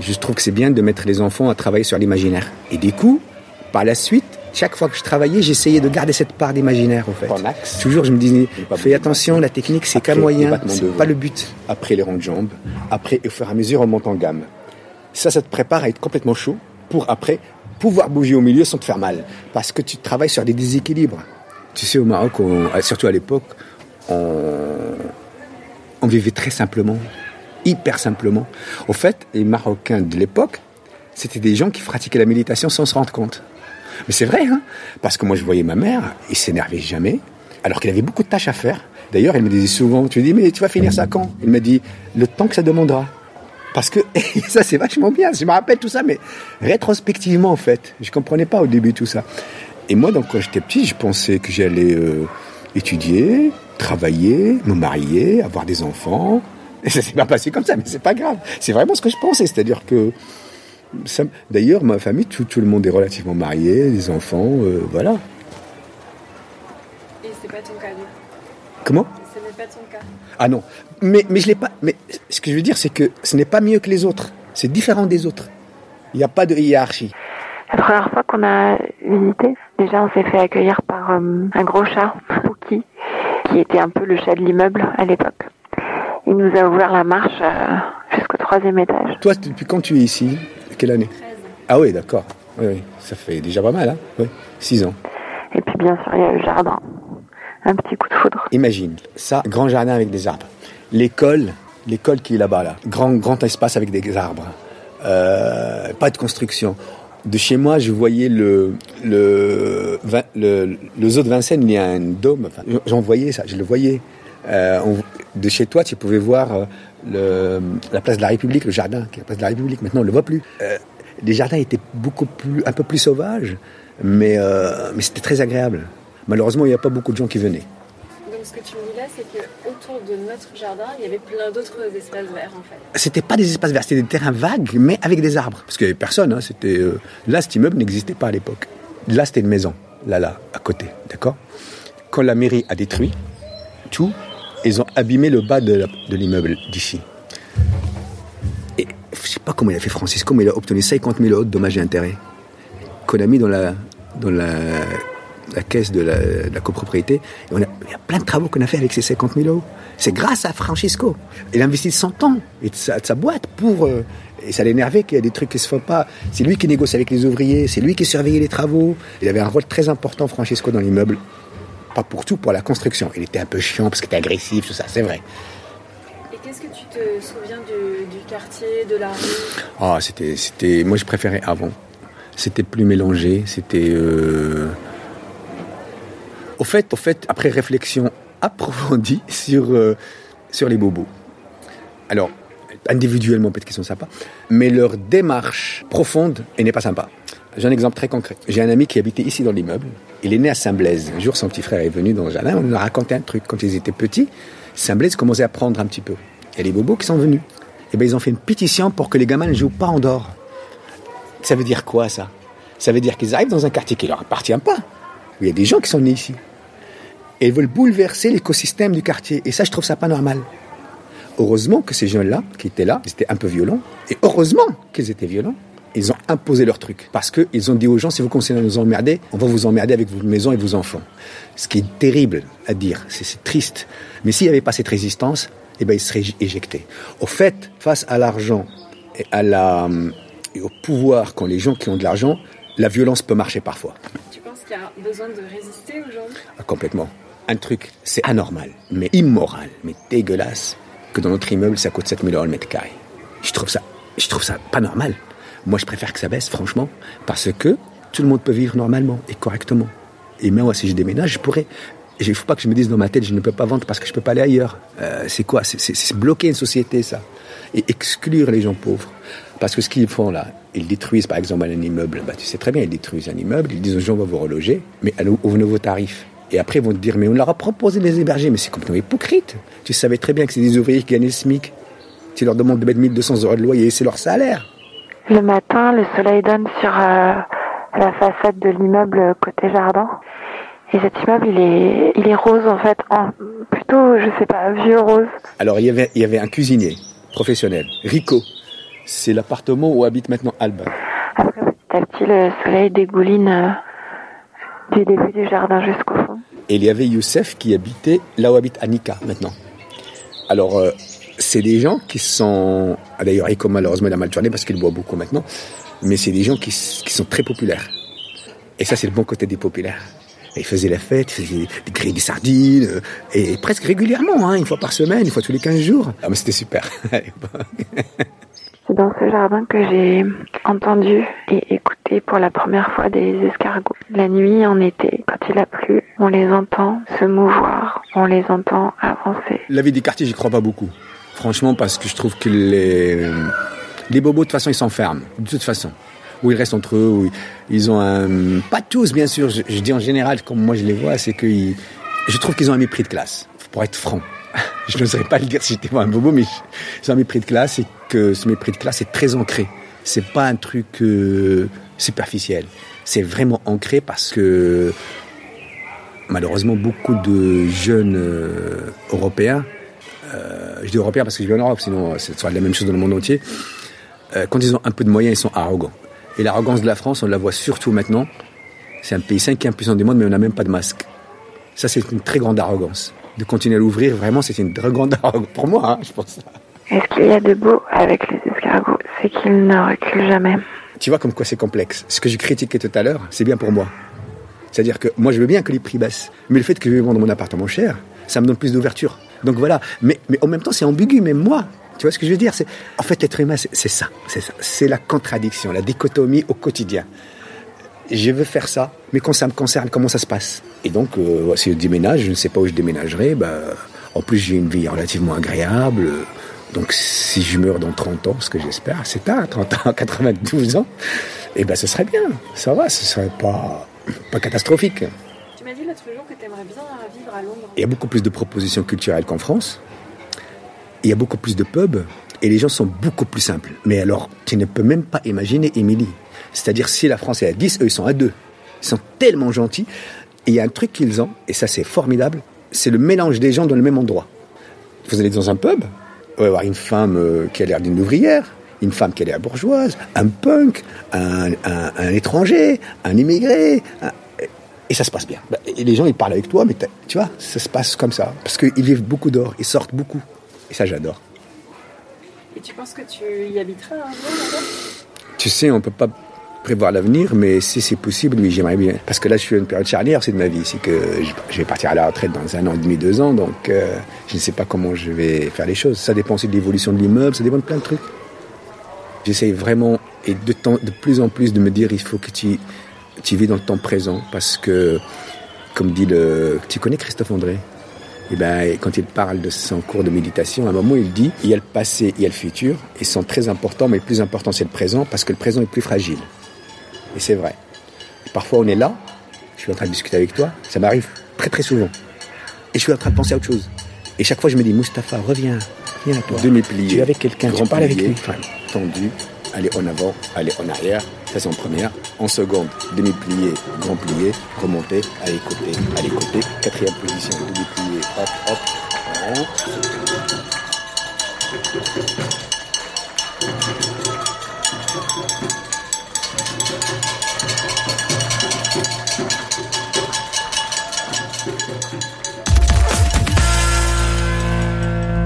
Je trouve que c'est bien de mettre les enfants à travailler sur l'imaginaire. Et du coup, par la suite, chaque fois que je travaillais, j'essayais de garder cette part d'imaginaire, fait. En axe. Toujours, je me disais, fais attention, la technique, c'est qu'un moyen, c'est pas le but. Après les ronds de jambes, après, au fur et à mesure, on monte en gamme. Ça, ça te prépare à être complètement chaud pour après pouvoir bouger au milieu sans te faire mal. Parce que tu travailles sur des déséquilibres. Tu sais, au Maroc, on- surtout à l'époque, on, on vivait très simplement, hyper simplement. Au fait, les Marocains de l'époque, c'était des gens qui pratiquaient la méditation sans se rendre compte. Mais c'est vrai, hein Parce que moi, je voyais ma mère, il s'énervait jamais, alors qu'il avait beaucoup de tâches à faire. D'ailleurs, elle me disait souvent, tu dis, mais tu vas finir ça quand? Il m'a dit, le temps que ça demandera. Parce que ça, c'est vachement bien. Je me rappelle tout ça, mais rétrospectivement, en fait. Je comprenais pas au début tout ça. Et moi, donc, quand j'étais petit, je pensais que j'allais euh, étudier, travailler, me marier, avoir des enfants. Et ça s'est pas passé comme ça, mais c'est pas grave. C'est vraiment ce que je pensais. C'est-à-dire que ça- D'ailleurs, ma famille, tout, tout le monde est relativement marié, des enfants, euh, voilà. Et c'est pas ton cas, Comment? Ce n'est pas ton cas. Ah non, mais, mais je l'ai pas. Mais ce que je veux dire, c'est que ce n'est pas mieux que les autres. C'est différent des autres. Il n'y a pas de hiérarchie. La première fois qu'on a visité, déjà on s'est fait accueillir par euh, un gros chat, Pookie, qui était un peu le chat de l'immeuble à l'époque. Il nous a ouvert la marche euh, jusqu'au troisième étage. Toi, depuis quand tu es ici? Quelle année? Ah oui, d'accord. Oui, oui, ça fait déjà pas mal, hein Oui, six ans. Et puis bien sûr il y a le jardin. Un petit coup de foudre. Imagine, ça, grand jardin avec des arbres. L'école, l'école qui est là-bas, là. Grand, grand espace avec des arbres. Euh, pas de construction. De chez moi, je voyais le, le, le, le zoo de Vincennes, il y a un dôme. Enfin, J'en voyais ça, je le voyais. Euh, on- de chez toi, tu pouvais voir euh, le, la place de la République, le jardin qui est la place de la République. Maintenant, on ne le voit plus. Euh, les jardins étaient beaucoup plus, un peu plus sauvages, mais, euh, mais c'était très agréable. Malheureusement, il n'y a pas beaucoup de gens qui venaient. Donc ce que tu me dis là, c'est que autour de notre jardin, il y avait plein d'autres espaces verts en fait. C'était pas des espaces verts, c'était des terrains vagues, mais avec des arbres. Parce qu'il n'y avait personne. Hein, c'était euh, là, cet immeuble n'existait pas à l'époque. Là, c'était une maison, là, là, à côté, d'accord? Quand la mairie a détruit tout, ils ont abîmé le bas de, l'immeuble d'ici. Et je sais pas comment il a fait Francisco, mais il a obtenu 50 000 euros de dommages et intérêts qu'on a mis dans la caisse de la, copropriété. Il y a plein de travaux qu'on a fait avec ces 50 000 euros. C'est grâce à Francisco. Il a investi de son temps et de sa, boîte pour... euh, et ça l'énervait qu'il y a des trucs qui se font pas. C'est lui qui négocie avec les ouvriers, c'est lui qui surveillait les travaux. Il avait un rôle très important, Francisco, dans l'immeuble. Pas pour tout, pour la construction. Il était un peu chiant parce qu'il était agressif, tout ça, c'est vrai. Et qu'est-ce que tu te souviens du, du quartier, de la rue? Ah, c'était, c'était, moi je préférais avant. C'était plus mélangé, c'était. euh, Au fait, au fait, après réflexion approfondie sur euh, sur les bobos. Alors, individuellement peut-être qu'ils sont sympas, mais leur démarche profonde, elle n'est pas sympa. J'ai un exemple très concret. J'ai un ami qui habitait ici dans l'immeuble. Il est né à Saint-Blaise. Un jour, son petit frère est venu dans le jardin. On nous a raconté un truc. Quand ils étaient petits, Saint-Blaise commençait à prendre un petit peu. Il y a les bobos qui sont venus. Et ben, ils ont fait une pétition pour que les gamins ne jouent pas en dehors. Ça veut dire quoi, ça? Ça veut dire qu'ils arrivent dans un quartier qui leur appartient pas. Il y a des gens qui sont nés ici. Et ils veulent bouleverser l'écosystème du quartier. Et ça, je trouve ça pas normal. Heureusement que ces jeunes-là, qui étaient là, ils étaient un peu violents. Et heureusement qu'ils étaient violents. Ils ont imposé leur truc. Parce qu'ils ont dit aux gens, si vous continuez à nous emmerder, on va vous emmerder avec votre maison et vos enfants. Ce qui est terrible à dire. C'est triste. Mais s'il n'y avait pas cette résistance, eh ben, ils seraient éjectés. Au fait, face à l'argent et, à la, et au pouvoir qu'ont les gens qui ont de l'argent, la violence peut marcher parfois. Tu penses qu'il y a besoin de résister aujourd'hui? Ah, Complètement. Un truc, c'est anormal, mais immoral, mais dégueulasse, que dans notre immeuble, ça coûte 7000 euros le mètre carré. Je trouve ça, je trouve ça pas normal. Moi, je préfère que ça baisse, franchement, parce que tout le monde peut vivre normalement et correctement. Et même moi, si je déménage, je pourrais. Il ne faut pas que je me dise dans ma tête, je ne peux pas vendre parce que je ne peux pas aller ailleurs. Euh, c'est quoi? C'est- bloquer une société, ça. Et exclure les gens pauvres. Parce que ce qu'ils font là, ils détruisent par exemple un immeuble. Bah, tu sais très bien, ils détruisent un immeuble, ils disent aux gens, on va vous reloger, mais aux nouveaux tarifs. Et après, ils vont te dire, mais on leur a proposé de les héberger, mais c'est complètement hypocrite. Tu savais très bien que c'est des ouvriers qui gagnent le SMIC. Tu leur demandes de mettre 1200 euros de loyer, c'est leur salaire. Le matin, le soleil donne sur euh, la façade de l'immeuble côté jardin. Et cet immeuble, il est, il est rose en fait, en, plutôt, je sais pas, vieux rose. Alors, il y avait, il y avait un cuisinier professionnel, Rico. C'est l'appartement où habite maintenant Alba. Après, petit à petit, le soleil dégouline euh, du début du jardin jusqu'au fond. Et il y avait Youssef qui habitait là où habite Annika maintenant. Alors, euh, c'est des gens qui sont. ah, D'ailleurs, Rico, malheureusement, il a mal tourné parce qu'il boit beaucoup maintenant. Mais c'est des gens qui, sont très populaires. Et ça, c'est le bon côté des populaires. Et Ils faisaient la fête, ils faisaient des grilles des sardines, euh, et presque régulièrement, hein, une fois par semaine, une fois tous les 15 jours. Ah, mais c'était super. C'est dans ce jardin que j'ai entendu et écouté pour la première fois des escargots. La nuit, en été, quand il a plu, on les entend se mouvoir, on les entend avancer. La vie des quartiers, j'y crois pas beaucoup. Franchement, parce que je trouve que les, les bobos, de toute façon, ils s'enferment. De toute façon. Ou ils restent entre eux, ou ils ont un... Pas tous, bien sûr. Je, dis en général, comme moi je les vois, c'est que je trouve qu'ils ont un mépris de classe. Pour être franc. Je n'oserais pas le dire si j'étais un bobo, mais ils ont un mépris de classe et que ce mépris de classe est très ancré. C'est pas un truc euh, superficiel. C'est vraiment ancré parce que malheureusement beaucoup de jeunes euh, européens je dis européens parce que je vis en Europe, sinon euh, ce sera la même chose dans le monde entier. Euh, quand ils ont un peu de moyens, ils sont arrogants. Et l'arrogance de la France, on la voit surtout maintenant. C'est un pays cinquième puissant du monde, mais on n'a même pas de masque. Ça, c'est une très grande arrogance. De continuer à l'ouvrir, vraiment, c'est une très grande arrogance. Pour moi, hein, je pense. Et ce qu'il y a de beau avec les escargots, c'est qu'ils ne reculent jamais. Tu vois comme quoi c'est complexe. Ce que j'ai critiqué tout à l'heure, c'est bien pour moi. C'est-à-dire que moi, je veux bien que les prix baissent. Mais le fait que je vais vendre mon appartement cher, ça me donne plus d'ouverture. Donc voilà. Mais, mais en même temps, c'est ambigu. Même moi, tu vois ce que je veux dire? En fait, l'être humain, c'est ça. C'est la contradiction, la dichotomie au quotidien. Je veux faire ça, mais quand ça me concerne, comment ça se passe? Et donc, euh, si je déménage, je ne sais pas où je déménagerai. Bah, en plus, j'ai une vie relativement agréable. Donc, si je meurs dans 30 ans, ce que j'espère, c'est tard, 30 ans, 92 ans, eh ben, ce serait bien. Ça va, ce serait pas, pas catastrophique. Il y a beaucoup plus de propositions culturelles qu'en France. Il y a beaucoup plus de pubs. Et les gens sont beaucoup plus simples. Mais alors, tu ne peux même pas imaginer Émilie. C'est-à-dire, si la France est à 10, eux, ils sont à 2. Ils sont tellement gentils. Il y a un truc qu'ils ont, et ça, c'est formidable, c'est le mélange des gens dans le même endroit. Vous allez dans un pub, vous allez avoir une femme euh, qui a l'air d'une ouvrière, une femme qui a l'air bourgeoise, un punk, un, étranger, un immigré. Et ça se passe bien. Bah, Et les gens, ils parlent avec toi, mais tu vois, ça se passe comme ça. Parce qu'ils vivent beaucoup d'or, ils sortent beaucoup. Et ça, j'adore. Et tu penses que tu y habiteras un jour Tu sais, on peut pas prévoir l'avenir, mais si c'est possible, oui, j'aimerais bien. Parce que là, je suis à une période charnière, c'est de ma vie. C'est que je je vais partir à la retraite dans un an et demi, deux ans, donc euh, je ne sais pas comment je vais faire les choses. Ça dépend aussi de l'évolution de l'immeuble, ça dépend de plein de trucs. J'essaye vraiment, et de, temps- de plus en plus, de me dire, il faut que tu, tu vis dans le temps présent, parce que, comme dit le... Tu connais Christophe André? Eh ben, quand il parle de son cours de méditation, à un moment, il dit il y a le passé, il y a le futur. Ils sont très importants, mais le plus important, c'est le présent, parce que le présent est plus fragile. Et c'est vrai. Et parfois, on est là, je suis en train de discuter avec toi, ça m'arrive très très souvent. Et je suis en train de penser à autre chose. Et chaque fois, je me dis, Mustapha, reviens, viens à toi. Demi-plié. Tu es avec quelqu'un, tu parles avec lui. Tendu, aller en avant, aller en arrière. En première. En seconde, demi-plié, grand plié, remonter, aller côté, aller côté. Quatrième position, demi-plié, hop, hop. Voilà.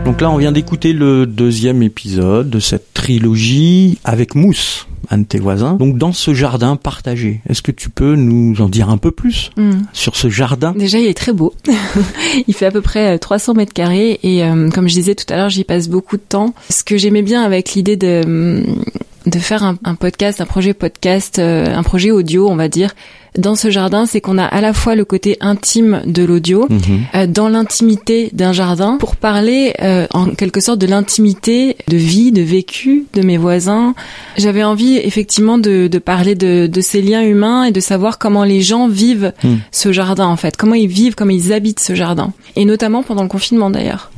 Donc là, on vient d'écouter le deuxième épisode de cette trilogie avec Mousse, un de tes voisins. Donc dans ce jardin partagé, est-ce que tu peux nous en dire un peu plus Hmm. sur ce jardin? Déjà, il est très beau. il fait à peu près euh, 300 mètres carrés et euh, comme je disais tout à l'heure, j'y passe beaucoup de temps. Ce que j'aimais bien avec l'idée de de faire un, un podcast, un projet podcast, euh, un projet audio, on va dire, dans ce jardin, c'est qu'on a à la fois le côté intime de l'audio, Mhm. euh, dans l'intimité d'un jardin, pour parler euh, en quelque sorte de l'intimité de vie, de vécu de mes voisins. J'avais envie effectivement de, de parler de, de ces liens humains et de savoir comment les gens vivent Mhm. ce jardin en fait, comment ils vivent, comment ils habitent ce jardin, et notamment pendant le confinement d'ailleurs.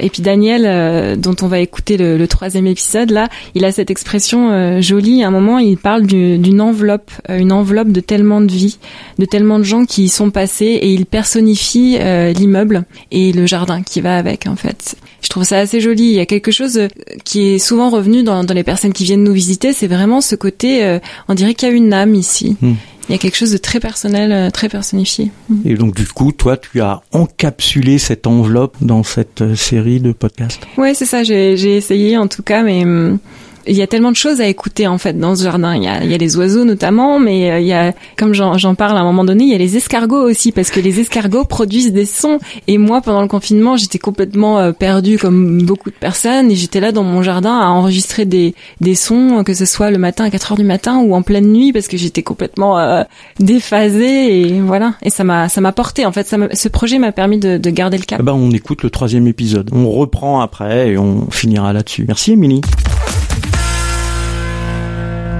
Et puis Daniel, euh, dont on va écouter le, le troisième épisode là, il a cette expression euh, jolie. À un moment, il parle du- d'une enveloppe, euh, une enveloppe de tellement de vie, de tellement de gens qui y sont passés, et il personnifie euh, l'immeuble et le jardin qui va avec en fait. Je trouve ça assez joli. Il y a quelque chose euh, qui est souvent revenu dans, dans les personnes qui viennent nous visiter, c'est vraiment ce côté, euh, on dirait qu'il y a une âme ici. Hmm. Il y a quelque chose de très personnel, très personnifié. Et donc du coup, toi, tu as encapsulé cette enveloppe dans cette série de podcasts? Ouais, c'est ça. J'ai j'ai essayé en tout cas, mais hum, il y a tellement de choses à écouter en fait dans ce jardin. Il y a, il y a les oiseaux notamment, mais euh, il y a, comme j'en parle à un moment donné, il y a les escargots aussi parce que les escargots produisent des sons. Et moi, pendant le confinement, j'étais complètement euh, perdue comme beaucoup de personnes et j'étais là dans mon jardin à enregistrer des des sons, que ce soit le matin à 4 heures du matin ou en pleine nuit parce que j'étais complètement euh, déphasée et voilà. Et ça m'a ça m'a porté en fait. Ça ce projet m'a permis de, de garder le cap. Eh ben, on écoute le troisième épisode. On reprend après et on finira là-dessus. Merci, Émilie.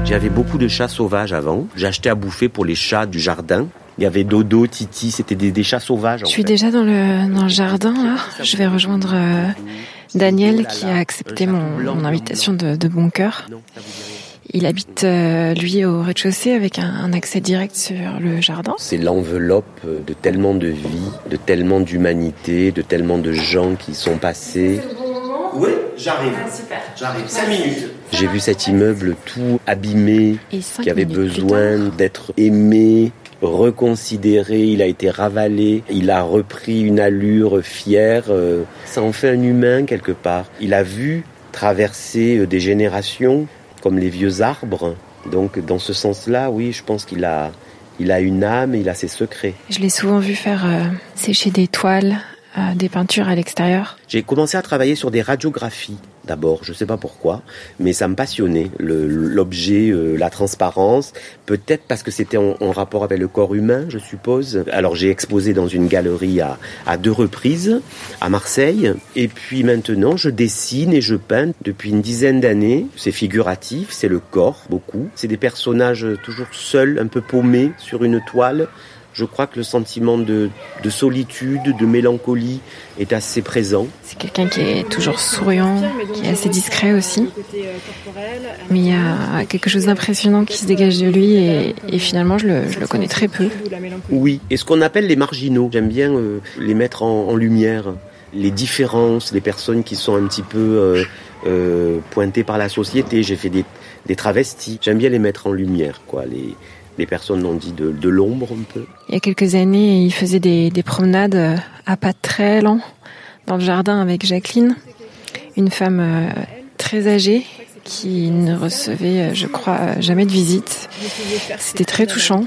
J'avais beaucoup de chats sauvages avant. J'achetais à bouffer pour les chats du jardin. Il y avait Dodo, Titi, c'était des, des chats sauvages. en Je suis fait. déjà dans le, dans le jardin, là. Je vais rejoindre euh, Daniel qui a accepté mon, mon invitation de, de bon cœur. Il habite, euh, lui, au rez-de-chaussée avec un, un accès direct sur le jardin. C'est l'enveloppe de tellement de vie, de tellement d'humanité, de tellement de gens qui sont passés. Oui, j'arrive. J'arrive. 5 minutes. J'ai vu cet immeuble tout abîmé, cinq qui avait besoin d'être aimé, reconsidéré, il a été ravalé, il a repris une allure fière, euh, ça en fait un humain quelque part. Il a vu traverser euh, des générations comme les vieux arbres. Donc dans ce sens-là, oui, je pense qu'il a, il a une âme, il a ses secrets. Je l'ai souvent vu faire euh, sécher des toiles, euh, des peintures à l'extérieur. J'ai commencé à travailler sur des radiographies d'abord, je ne sais pas pourquoi, mais ça me passionnait, l'objet, euh, la transparence, peut-être parce que c'était en, en rapport avec le corps humain, je suppose. Alors j'ai exposé dans une galerie à, à deux reprises, à Marseille, et puis maintenant je dessine et je peins depuis une dizaine d'années. C'est figuratif, c'est le corps, beaucoup. C'est des personnages toujours seuls, un peu paumés sur une toile. Je crois que le sentiment de, de solitude, de mélancolie est assez présent. C'est quelqu'un qui est toujours souriant, qui est assez discret aussi. Mais il y a quelque chose d'impressionnant qui se dégage de lui et, et finalement je le, je le connais très peu. Oui, et ce qu'on appelle les marginaux, j'aime bien euh, les mettre en, en lumière, les différences, les personnes qui sont un petit peu euh, euh, pointées par la société. J'ai fait des, des travestis, j'aime bien les mettre en lumière, quoi. Les, les personnes ont dit de, de l'ombre un peu. Il y a quelques années, il faisait des, des promenades euh, à pas très lents dans le jardin avec Jacqueline, une femme euh, très âgée qui ne recevait, euh, je crois, jamais de visite. C'était très touchant.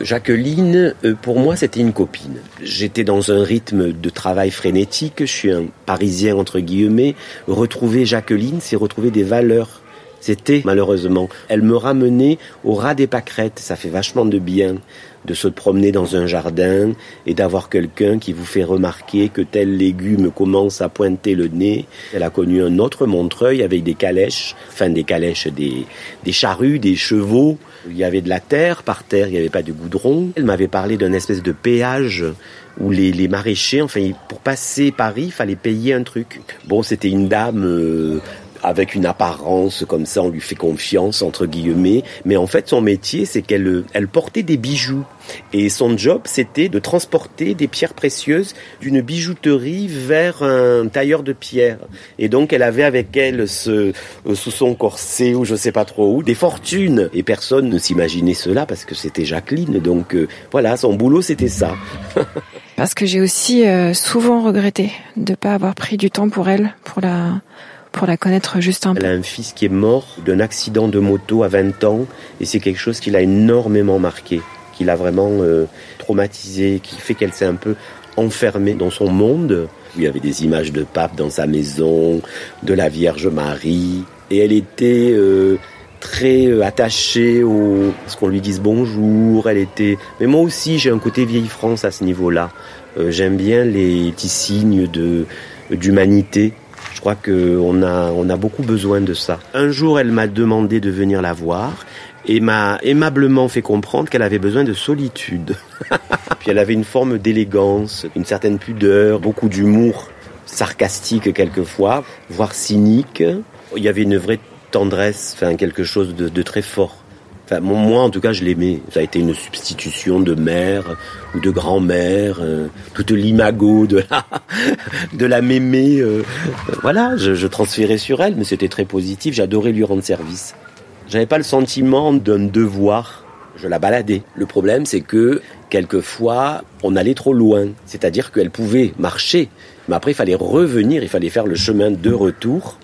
Jacqueline, pour moi, c'était une copine. J'étais dans un rythme de travail frénétique. Je suis un Parisien entre guillemets. Retrouver Jacqueline, c'est retrouver des valeurs C'était malheureusement. Elle me ramenait au ras des pâquerettes. Ça fait vachement de bien de se promener dans un jardin et d'avoir quelqu'un qui vous fait remarquer que tel légume commence à pointer le nez. Elle a connu un autre Montreuil avec des calèches, enfin des calèches, des, des charrues, des chevaux. Il y avait de la terre par terre, il n'y avait pas de goudron. Elle m'avait parlé d'un espèce de péage où les, maraîchers, enfin, pour passer Paris, il fallait payer un truc. Bon, c'était une dame euh, avec une apparence comme ça, on lui fait confiance entre guillemets, mais en fait son métier c'est qu'elle elle portait des bijoux. Et son job c'était de transporter des pierres précieuses d'une bijouterie vers un tailleur de pierres et donc elle avait avec elle ce, euh, sous son corset ou je sais pas trop où des fortunes. Et personne ne s'imaginait cela parce que c'était Jacqueline. Donc euh, voilà son boulot c'était ça. Parce que j'ai aussi euh, souvent regretté de pas avoir pris du temps pour elle, pour la pour la connaître juste un peu. Elle a un fils qui est mort d'un accident de moto à 20 ans et c'est quelque chose qui l'a énormément marqué, qui l'a vraiment euh, traumatisé, qui fait qu'elle s'est un peu enfermée dans son monde. Il y avait des images de pape dans sa maison, de la Vierge Marie et elle était euh, très euh, attachée au ce qu'on lui dise bonjour. Elle était, mais moi aussi j'ai un côté vieille France à ce niveau-là. Euh, J'aime bien les petits signes de d'humanité. Crois qu'on a on a beaucoup besoin de ça. Un jour, elle m'a demandé de venir la voir et m'a aimablement fait comprendre qu'elle avait besoin de solitude. Puis elle avait une forme d'élégance, une certaine pudeur, beaucoup d'humour sarcastique quelquefois, voire cynique. Il y avait une vraie tendresse, enfin quelque chose de très fort. Enfin, moi, en tout cas, je l'aimais. Ça a été une substitution de mère ou de grand-mère, euh, toute l'imago de la, de la mémé. euh, voilà, je, je transférais sur elle, mais c'était très positif. J'adorais lui rendre service. J'avais pas le sentiment d'un devoir. Je la baladais. Le problème, c'est que quelquefois, on allait trop loin. C'est-à-dire qu'elle pouvait marcher, mais après, il fallait revenir, il fallait faire le chemin de retour.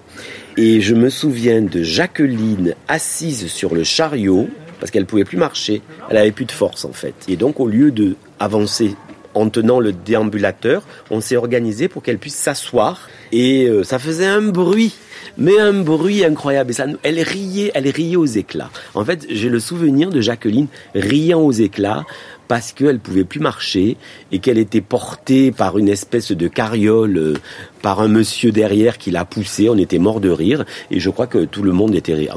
Et je me souviens de Jacqueline assise sur le chariot, parce qu'elle pouvait plus marcher. Elle avait plus de force, en fait. Et donc, au lieu de avancer en tenant le déambulateur, on s'est organisé pour qu'elle puisse s'asseoir. Et euh, ça faisait un bruit, mais un bruit incroyable. Et ça, elle riait, elle riait aux éclats. En fait, j'ai le souvenir de Jacqueline riant aux éclats parce qu'elle pouvait plus marcher et qu'elle était portée par une espèce de carriole, euh, par un monsieur derrière qui l'a poussée. On était mort de rire et je crois que tout le monde était,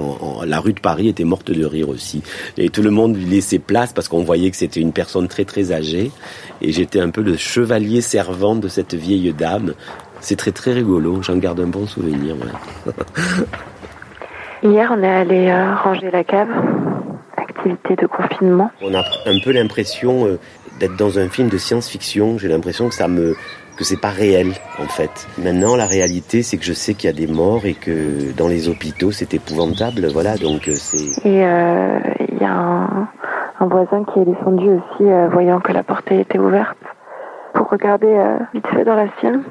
la rue de Paris était morte de rire aussi. Et tout le monde lui laissait place parce qu'on voyait que c'était une personne très très âgée et j'étais un peu le chevalier servant de cette vieille dame. C'est très très rigolo, j'en garde un bon souvenir. Hier, on est allé euh, ranger la cave. Activité de confinement. On a un peu l'impression euh, d'être dans un film de science-fiction. J'ai l'impression que ça me que c'est pas réel en fait. Maintenant, la réalité, c'est que je sais qu'il y a des morts et que dans les hôpitaux, c'est épouvantable. Voilà, donc euh, c'est Et euh, il y a un, un voisin qui est descendu aussi, voyant que la porte était ouverte, pour regarder vite fait dans la sienne.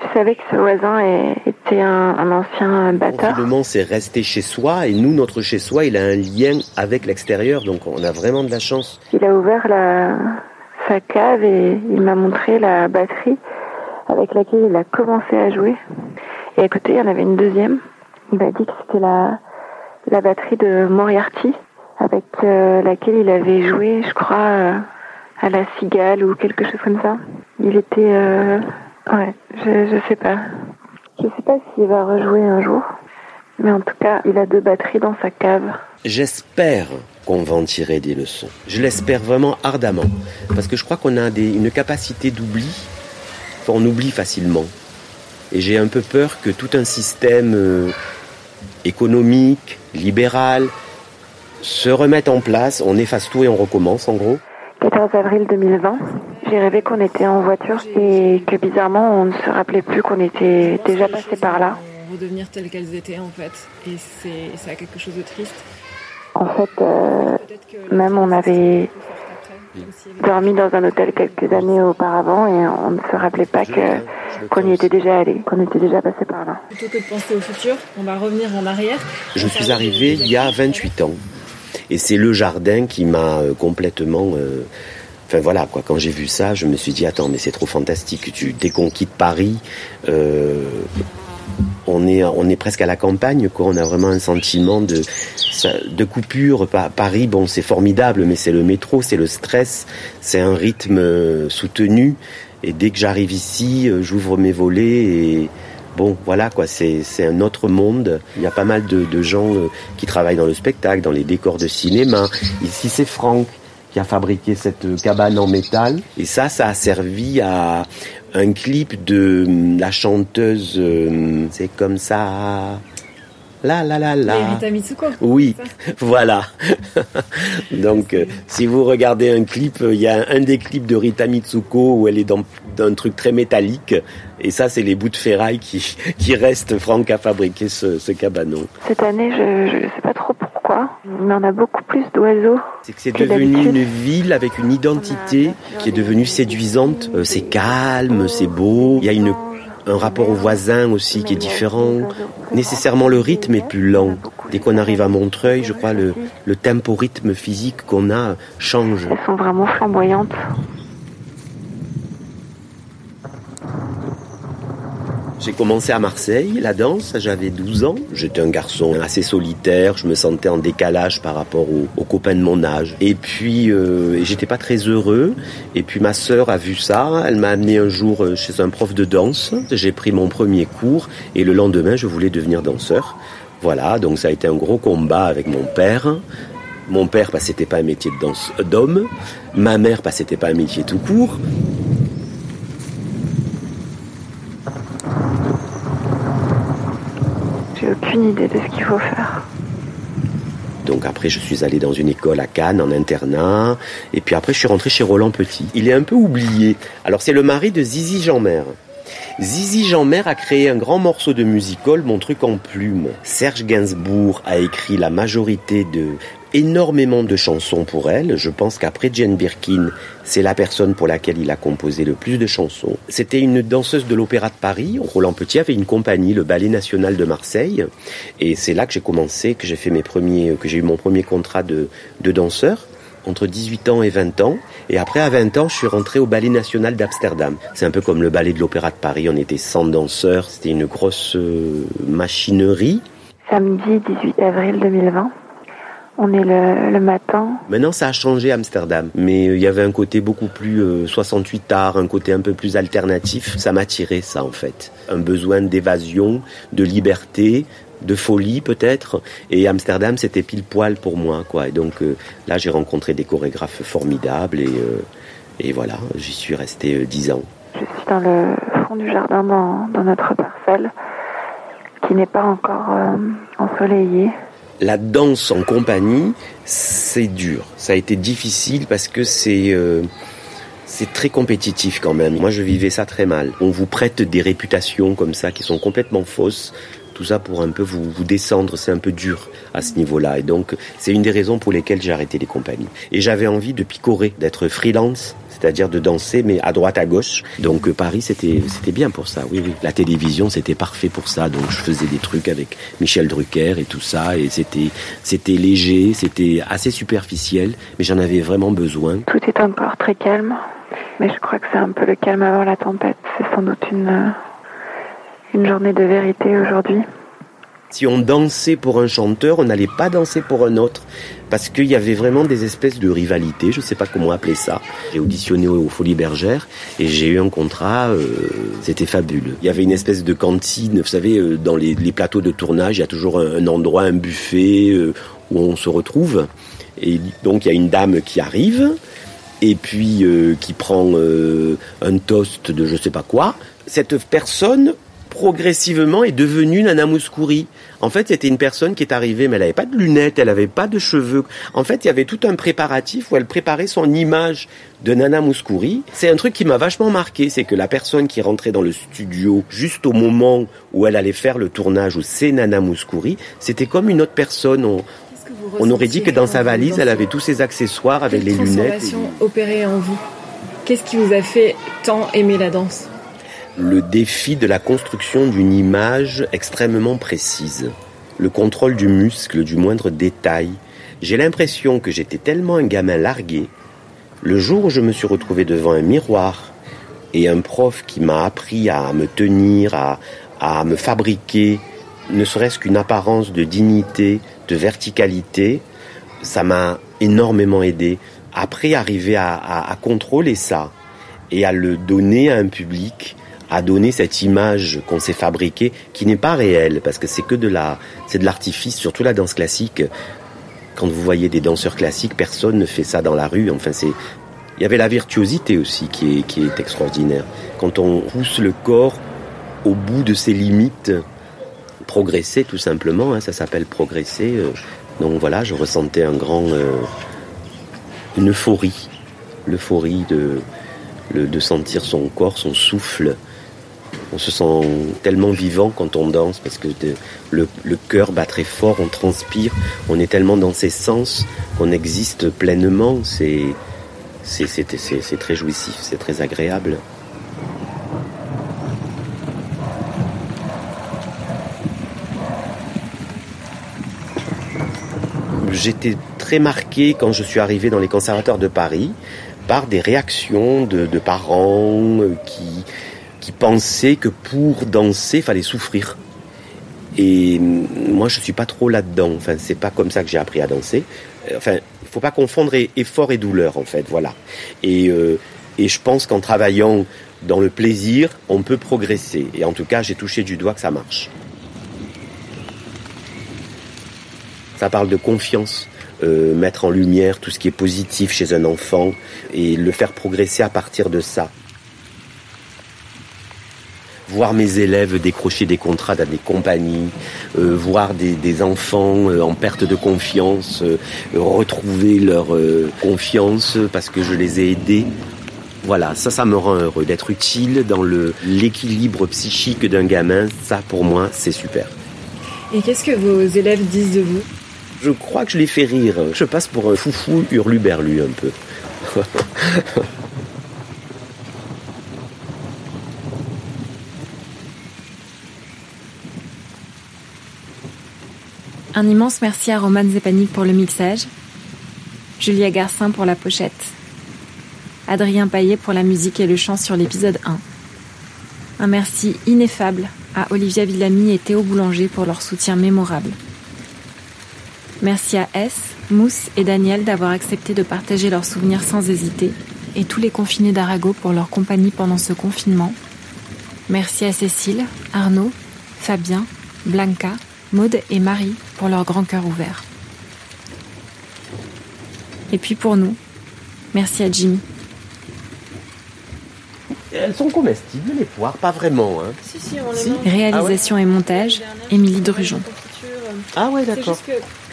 Je savais que ce voisin était un, un ancien batteur. Confinement, c'est rester chez soi et nous, notre chez soi, il a un lien avec l'extérieur, donc on a vraiment de la chance. Il a ouvert la, sa cave et il m'a montré la batterie avec laquelle il a commencé à jouer. Et à côté, il y en avait une deuxième. Il m'a dit que c'était la, la batterie de Moriarty avec euh, laquelle il avait joué, je crois, euh, à la cigale ou quelque chose comme ça. Il était... euh, ouais, je, je sais pas. Je sais pas s'il va rejouer un jour. Mais en tout cas, il a deux batteries dans sa cave. J'espère qu'on va en tirer des leçons. Je l'espère vraiment ardemment. Parce que je crois qu'on a des- une capacité d'oubli. Enfin, on oublie facilement. Et j'ai un peu peur que tout un système euh, économique, libéral, se remette en place. On efface tout et on recommence, en gros. 14 avril 2020, j'ai rêvé qu'on était en voiture et que bizarrement on ne se rappelait plus qu'on était déjà passé par là. Redevenir telles qu'elles étaient en fait. Et c'est ça a quelque chose de triste. En fait, euh, même on avait dormi dans un hôtel quelques années auparavant et on ne se rappelait pas que qu'on y était déjà allé, qu'on était déjà passé par là. Plutôt que de penser au futur, on va revenir en arrière. Je suis arrivé il y a 28 ans. Et c'est le jardin qui m'a euh, complètement... euh, Enfin voilà, quoi. quand j'ai vu ça, je me suis dit, attends, mais c'est trop fantastique. Tu, dès qu'on quitte Paris, euh, on est, presque à la campagne, quoi. On a vraiment un sentiment de, de coupure. Paris, bon, c'est formidable, mais c'est le métro, c'est le stress, c'est un rythme soutenu. Et dès que j'arrive ici, euh, j'ouvre mes volets et bon, voilà quoi, c'est un autre monde. Il y a pas mal de, de gens euh, qui travaillent dans le spectacle, dans les décors de cinéma. Ici, c'est Franck qui a fabriqué cette cabane en métal. Et ça, ça a servi à un clip de hum, la chanteuse. Euh, c'est comme ça. La la la la. Rita Mitsuko. Oui, voilà. Donc, euh, si vous regardez un clip, il y a un des clips de Rita Mitsuko où elle est dans, un truc très métallique. Et ça, c'est les bouts de ferraille qui, qui restent. Franck a fabriqué ce, ce cabanon. Cette année, je ne sais pas trop pourquoi, mais on a beaucoup plus d'oiseaux. C'est que c'est devenu une ville avec une identité qui est devenue séduisante. Euh, c'est calme, c'est beau. Il y a une un rapport aux voisins aussi qui est différent. Nécessairement le rythme est plus lent. Dès qu'on arrive à Montreuil, je crois le, le tempo rythme physique qu'on a change. Elles sont vraiment flamboyantes. J'ai commencé à Marseille, la danse, j'avais 12 ans. J'étais un garçon assez solitaire, je me sentais en décalage par rapport aux, copains de mon âge. Et puis, euh, j'étais pas très heureux. Et puis ma sœur a vu ça, elle m'a amené un jour euh, chez un prof de danse. J'ai pris mon premier cours et le lendemain, je voulais devenir danseur. Voilà, donc ça a été un gros combat avec mon père. Mon père, parce que c'était pas un métier de danse d'homme. Ma mère, parce que c'était pas un métier tout court. Aucune idée de ce qu'il faut faire. Donc après, je suis allé dans une école à Cannes en internat. Et puis après, je suis rentré chez Roland Petit. Il est un peu oublié. Alors c'est le mari de Zizi Jeanmer. Zizi Jeanmer a créé un grand morceau de musical, Mon truc en plume. Serge Gainsbourg a écrit la majorité de énormément de chansons pour elle. Je pense qu'après Jane Birkin, c'est la personne pour laquelle il a composé le plus de chansons. C'était une danseuse de l'Opéra de Paris. Roland Petit avait une compagnie, le Ballet National de Marseille. Et c'est là que j'ai commencé, que j'ai fait mes premiers, que j'ai eu mon premier contrat de, de danseur entre 18 ans et 20 ans. Et après, à 20 ans, je suis rentré au Ballet National d'Amsterdam. C'est un peu comme le Ballet de l'Opéra de Paris. On était 100 danseurs. C'était une grosse euh, machinerie. Samedi 18 avril 2020. On est le, matin. Maintenant, ça a changé Amsterdam, mais euh, il y avait un côté beaucoup plus 68 euh, art, un côté un peu plus alternatif. Ça m'attirait, ça, en fait. Un besoin d'évasion, de liberté, de folie peut-être. Et Amsterdam, c'était pile poil pour moi, quoi. Et donc euh, là, j'ai rencontré des chorégraphes formidables et, et voilà, j'y suis resté dix ans. Je suis dans le fond du jardin, dans, dans notre parcelle, qui n'est pas encore ensoleillée la danse en compagnie, c'est dur. Ça a été difficile parce que c'est euh, c'est très compétitif quand même. Moi, je vivais ça très mal. On vous prête des réputations comme ça qui sont complètement fausses. Tout ça pour un peu vous, descendre, c'est un peu dur à ce niveau-là. Et donc, c'est une des raisons pour lesquelles j'ai arrêté les compagnies. Et j'avais envie de picorer, d'être freelance c'est-à-dire de danser, mais à droite, à gauche. Donc euh, Paris, c'était c'était bien pour ça. Oui, oui. La télévision, c'était parfait pour ça. Donc je faisais des trucs avec Michel Drucker et tout ça, et c'était c'était léger, c'était assez superficiel, mais j'en avais vraiment besoin. Tout est encore très calme, mais je crois que c'est un peu le calme avant la tempête. C'est sans doute une une journée de vérité aujourd'hui. Si on dansait pour un chanteur, on n'allait pas danser pour un autre parce qu'il y avait vraiment des espèces de rivalité, je ne sais pas comment appeler ça. J'ai auditionné aux Folies Bergères et j'ai eu un contrat, euh, c'était fabuleux. Il y avait une espèce de cantine, vous savez, euh, dans les, plateaux de tournage, il y a toujours un, endroit, un buffet euh, où on se retrouve. Et donc il y a une dame qui arrive et puis qui prend un toast de je sais pas quoi. Cette personne progressivement est devenue Nana Mouskouri. En fait, c'était une personne qui est arrivée, mais elle n'avait pas de lunettes, elle n'avait pas de cheveux. En fait, il y avait tout un préparatif où elle préparait son image de Nana Mouskouri. C'est un truc qui m'a vachement marqué, c'est que la personne qui rentrait dans le studio juste au moment où elle allait faire le tournage, où c'est Nana Mouskouri, c'était comme une autre personne. On, aurait dit que dans sa valise, elle avait tous ses accessoires avec les lunettes. opérée en vous? Qu'est-ce qui vous a fait tant aimer la danse? Le défi de la construction d'une image extrêmement précise, le contrôle du muscle, du moindre détail. J'ai l'impression que j'étais tellement un gamin largué. Le jour où je me suis retrouvé devant un miroir et un prof qui m'a appris à me tenir, à, me fabriquer ne serait-ce qu'une apparence de dignité, de verticalité, ça m'a énormément aidé. Après, arriver à, à, à, contrôler ça et à le donner à un public, à donner cette image qu'on s'est fabriquée, qui n'est pas réelle, parce que c'est que de la, c'est de l'artifice, surtout la danse classique. Quand vous voyez des danseurs classiques, personne ne fait ça dans la rue. Enfin, c'est, il y avait la virtuosité aussi qui est, qui est extraordinaire. Quand on pousse le corps au bout de ses limites, progresser tout simplement, hein, ça s'appelle progresser. Euh, donc voilà, je ressentais un grand, euh, une euphorie, l'euphorie de, de sentir son corps, son souffle. On se sent tellement vivant quand on danse parce que le, cœur bat très fort, on transpire, on est tellement dans ses sens qu'on existe pleinement. C'est très jouissif, c'est très agréable. J'étais très marqué quand je suis arrivé dans les conservateurs de Paris par des réactions de parents qui, qui pensaient que pour danser, il fallait souffrir. Et moi, je suis pas trop là-dedans. Enfin, c'est pas comme ça que j'ai appris à danser. Enfin, il faut pas confondre effort et douleur, en fait. Voilà. Et, euh, et je pense qu'en travaillant dans le plaisir, on peut progresser. Et en tout cas, j'ai touché du doigt que ça marche. Ça parle de confiance, euh, mettre en lumière tout ce qui est positif chez un enfant et le faire progresser à partir de ça. Voir mes élèves décrocher des contrats dans des compagnies, euh, voir des, des enfants euh, en perte de confiance, euh, retrouver leur confiance parce que je les ai aidés. Voilà, ça, ça me rend heureux d'être utile dans le l'équilibre psychique d'un gamin. Ça, pour moi, c'est super. Et qu'est-ce que vos élèves disent de vous? Je crois que je les fais rire. Je passe pour un foufou hurluberlu un peu. Un immense merci à Roman Zepanik pour le mixage, Julia Garcin pour la pochette, Adrien Paillet pour la musique et le chant sur l'épisode 1. Un merci ineffable à Olivia Villamy et Théo Boulanger pour leur soutien mémorable. Merci à S, Mousse et Daniel d'avoir accepté de partager leurs souvenirs sans hésiter, et tous les confinés d'Arago pour leur compagnie pendant ce confinement. Merci à Cécile, Arnaud, Fabien, Blanca, Maude et Marie pour leur grand cœur ouvert. Et puis pour nous, merci à Jimmy. Elles sont comestibles, les poires Pas vraiment, hein Si, si, on Si. Réalisation et montage, Émilie Drujon. Ah ouais, d'accord.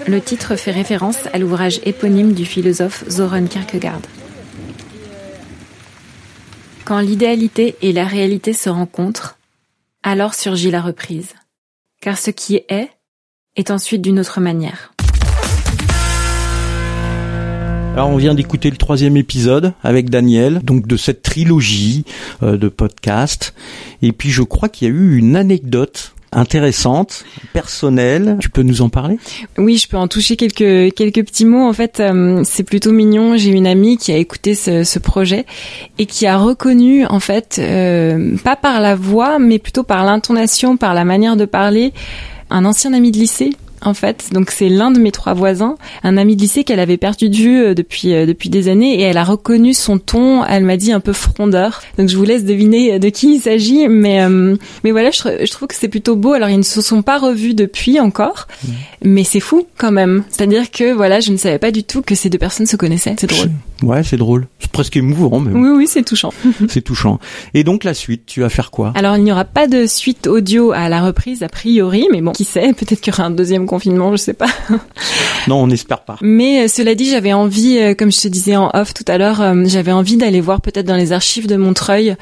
Le titre fait référence à l'ouvrage éponyme du philosophe Soren Kierkegaard. Quand l'idéalité et la réalité se rencontrent, alors surgit la reprise. Car ce qui est, est ensuite d'une autre manière. Alors on vient d'écouter le troisième épisode avec Daniel, donc de cette trilogie euh, de podcasts. Et puis je crois qu'il y a eu une anecdote intéressante, personnelle. Tu peux nous en parler? Oui, je peux en toucher quelques quelques petits mots. En fait, euh, c'est plutôt mignon. J'ai une amie qui a écouté ce, ce projet et qui a reconnu, en fait, euh, pas par la voix, mais plutôt par l'intonation, par la manière de parler, un ancien ami de lycée. En fait, donc c'est l'un de mes trois voisins, un ami de lycée qu'elle avait perdu de vue euh, depuis euh, depuis des années et elle a reconnu son ton. Elle m'a dit un peu frondeur. Donc je vous laisse deviner de qui il s'agit, mais euh, mais voilà, je, tr- je trouve que c'est plutôt beau. Alors ils ne se sont pas revus depuis encore, mais c'est fou quand même. C'est-à-dire que voilà, je ne savais pas du tout que ces deux personnes se connaissaient. C'est drôle. Ouais, c'est drôle. C'est presque émouvant, mais Oui, oui, c'est touchant. c'est touchant. Et donc la suite, tu vas faire quoi? Alors, il n'y aura pas de suite audio à la reprise, a priori, mais bon, qui sait, peut-être qu'il y aura un deuxième confinement, je sais pas. Non, on n'espère pas. Mais euh, cela dit, j'avais envie, euh, comme je te disais en off tout à l'heure, euh, j'avais envie d'aller voir peut-être dans les archives de Montreuil,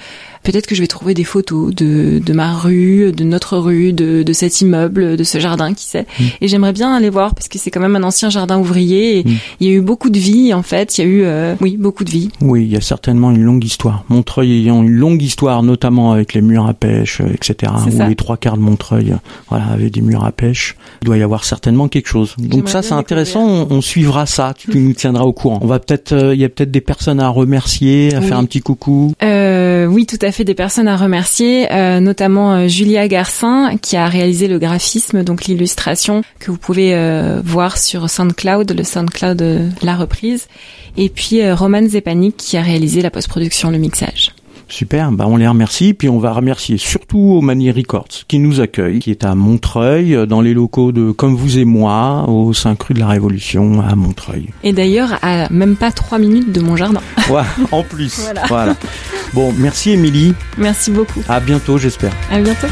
peut-être que je vais trouver des photos de, de ma rue, de notre rue, de, de cet immeuble, de ce jardin, qui sait. Et j'aimerais bien aller voir, parce que c'est quand même un ancien jardin ouvrier, et Mm. il y a eu beaucoup de vie, en fait, il y a eu, euh, oui, beaucoup de vie. Oui, il y a certainement une longue histoire. Montreuil ayant une longue histoire, notamment avec les murs à pêche, euh, etc. Où ça. les trois quarts de Montreuil, euh, voilà, avaient des murs à pêche. Il doit y avoir certainement quelque chose. Donc ça, c'est intéressant. On, on suivra ça. Tu nous tiendras au courant. On va peut-être, euh, il y a peut-être des personnes à remercier, à Oui. faire un petit coucou. Euh, oui, tout à fait des personnes à remercier, euh, notamment euh, Julia Garcin qui a réalisé le graphisme, donc l'illustration que vous pouvez euh, voir sur SoundCloud, le SoundCloud de la reprise, et puis Roman Zepanik qui a réalisé la post-production, le mixage. Super, bah on les remercie, puis on va remercier surtout Omani Records qui nous accueille, qui est à Montreuil, dans les locaux de Comme vous et moi, au 5 rue de la Révolution à Montreuil. Et d'ailleurs, à même pas trois minutes de mon jardin. Ouais, en plus. voilà. Bon, merci Émilie. Merci beaucoup. À bientôt, j'espère. À bientôt.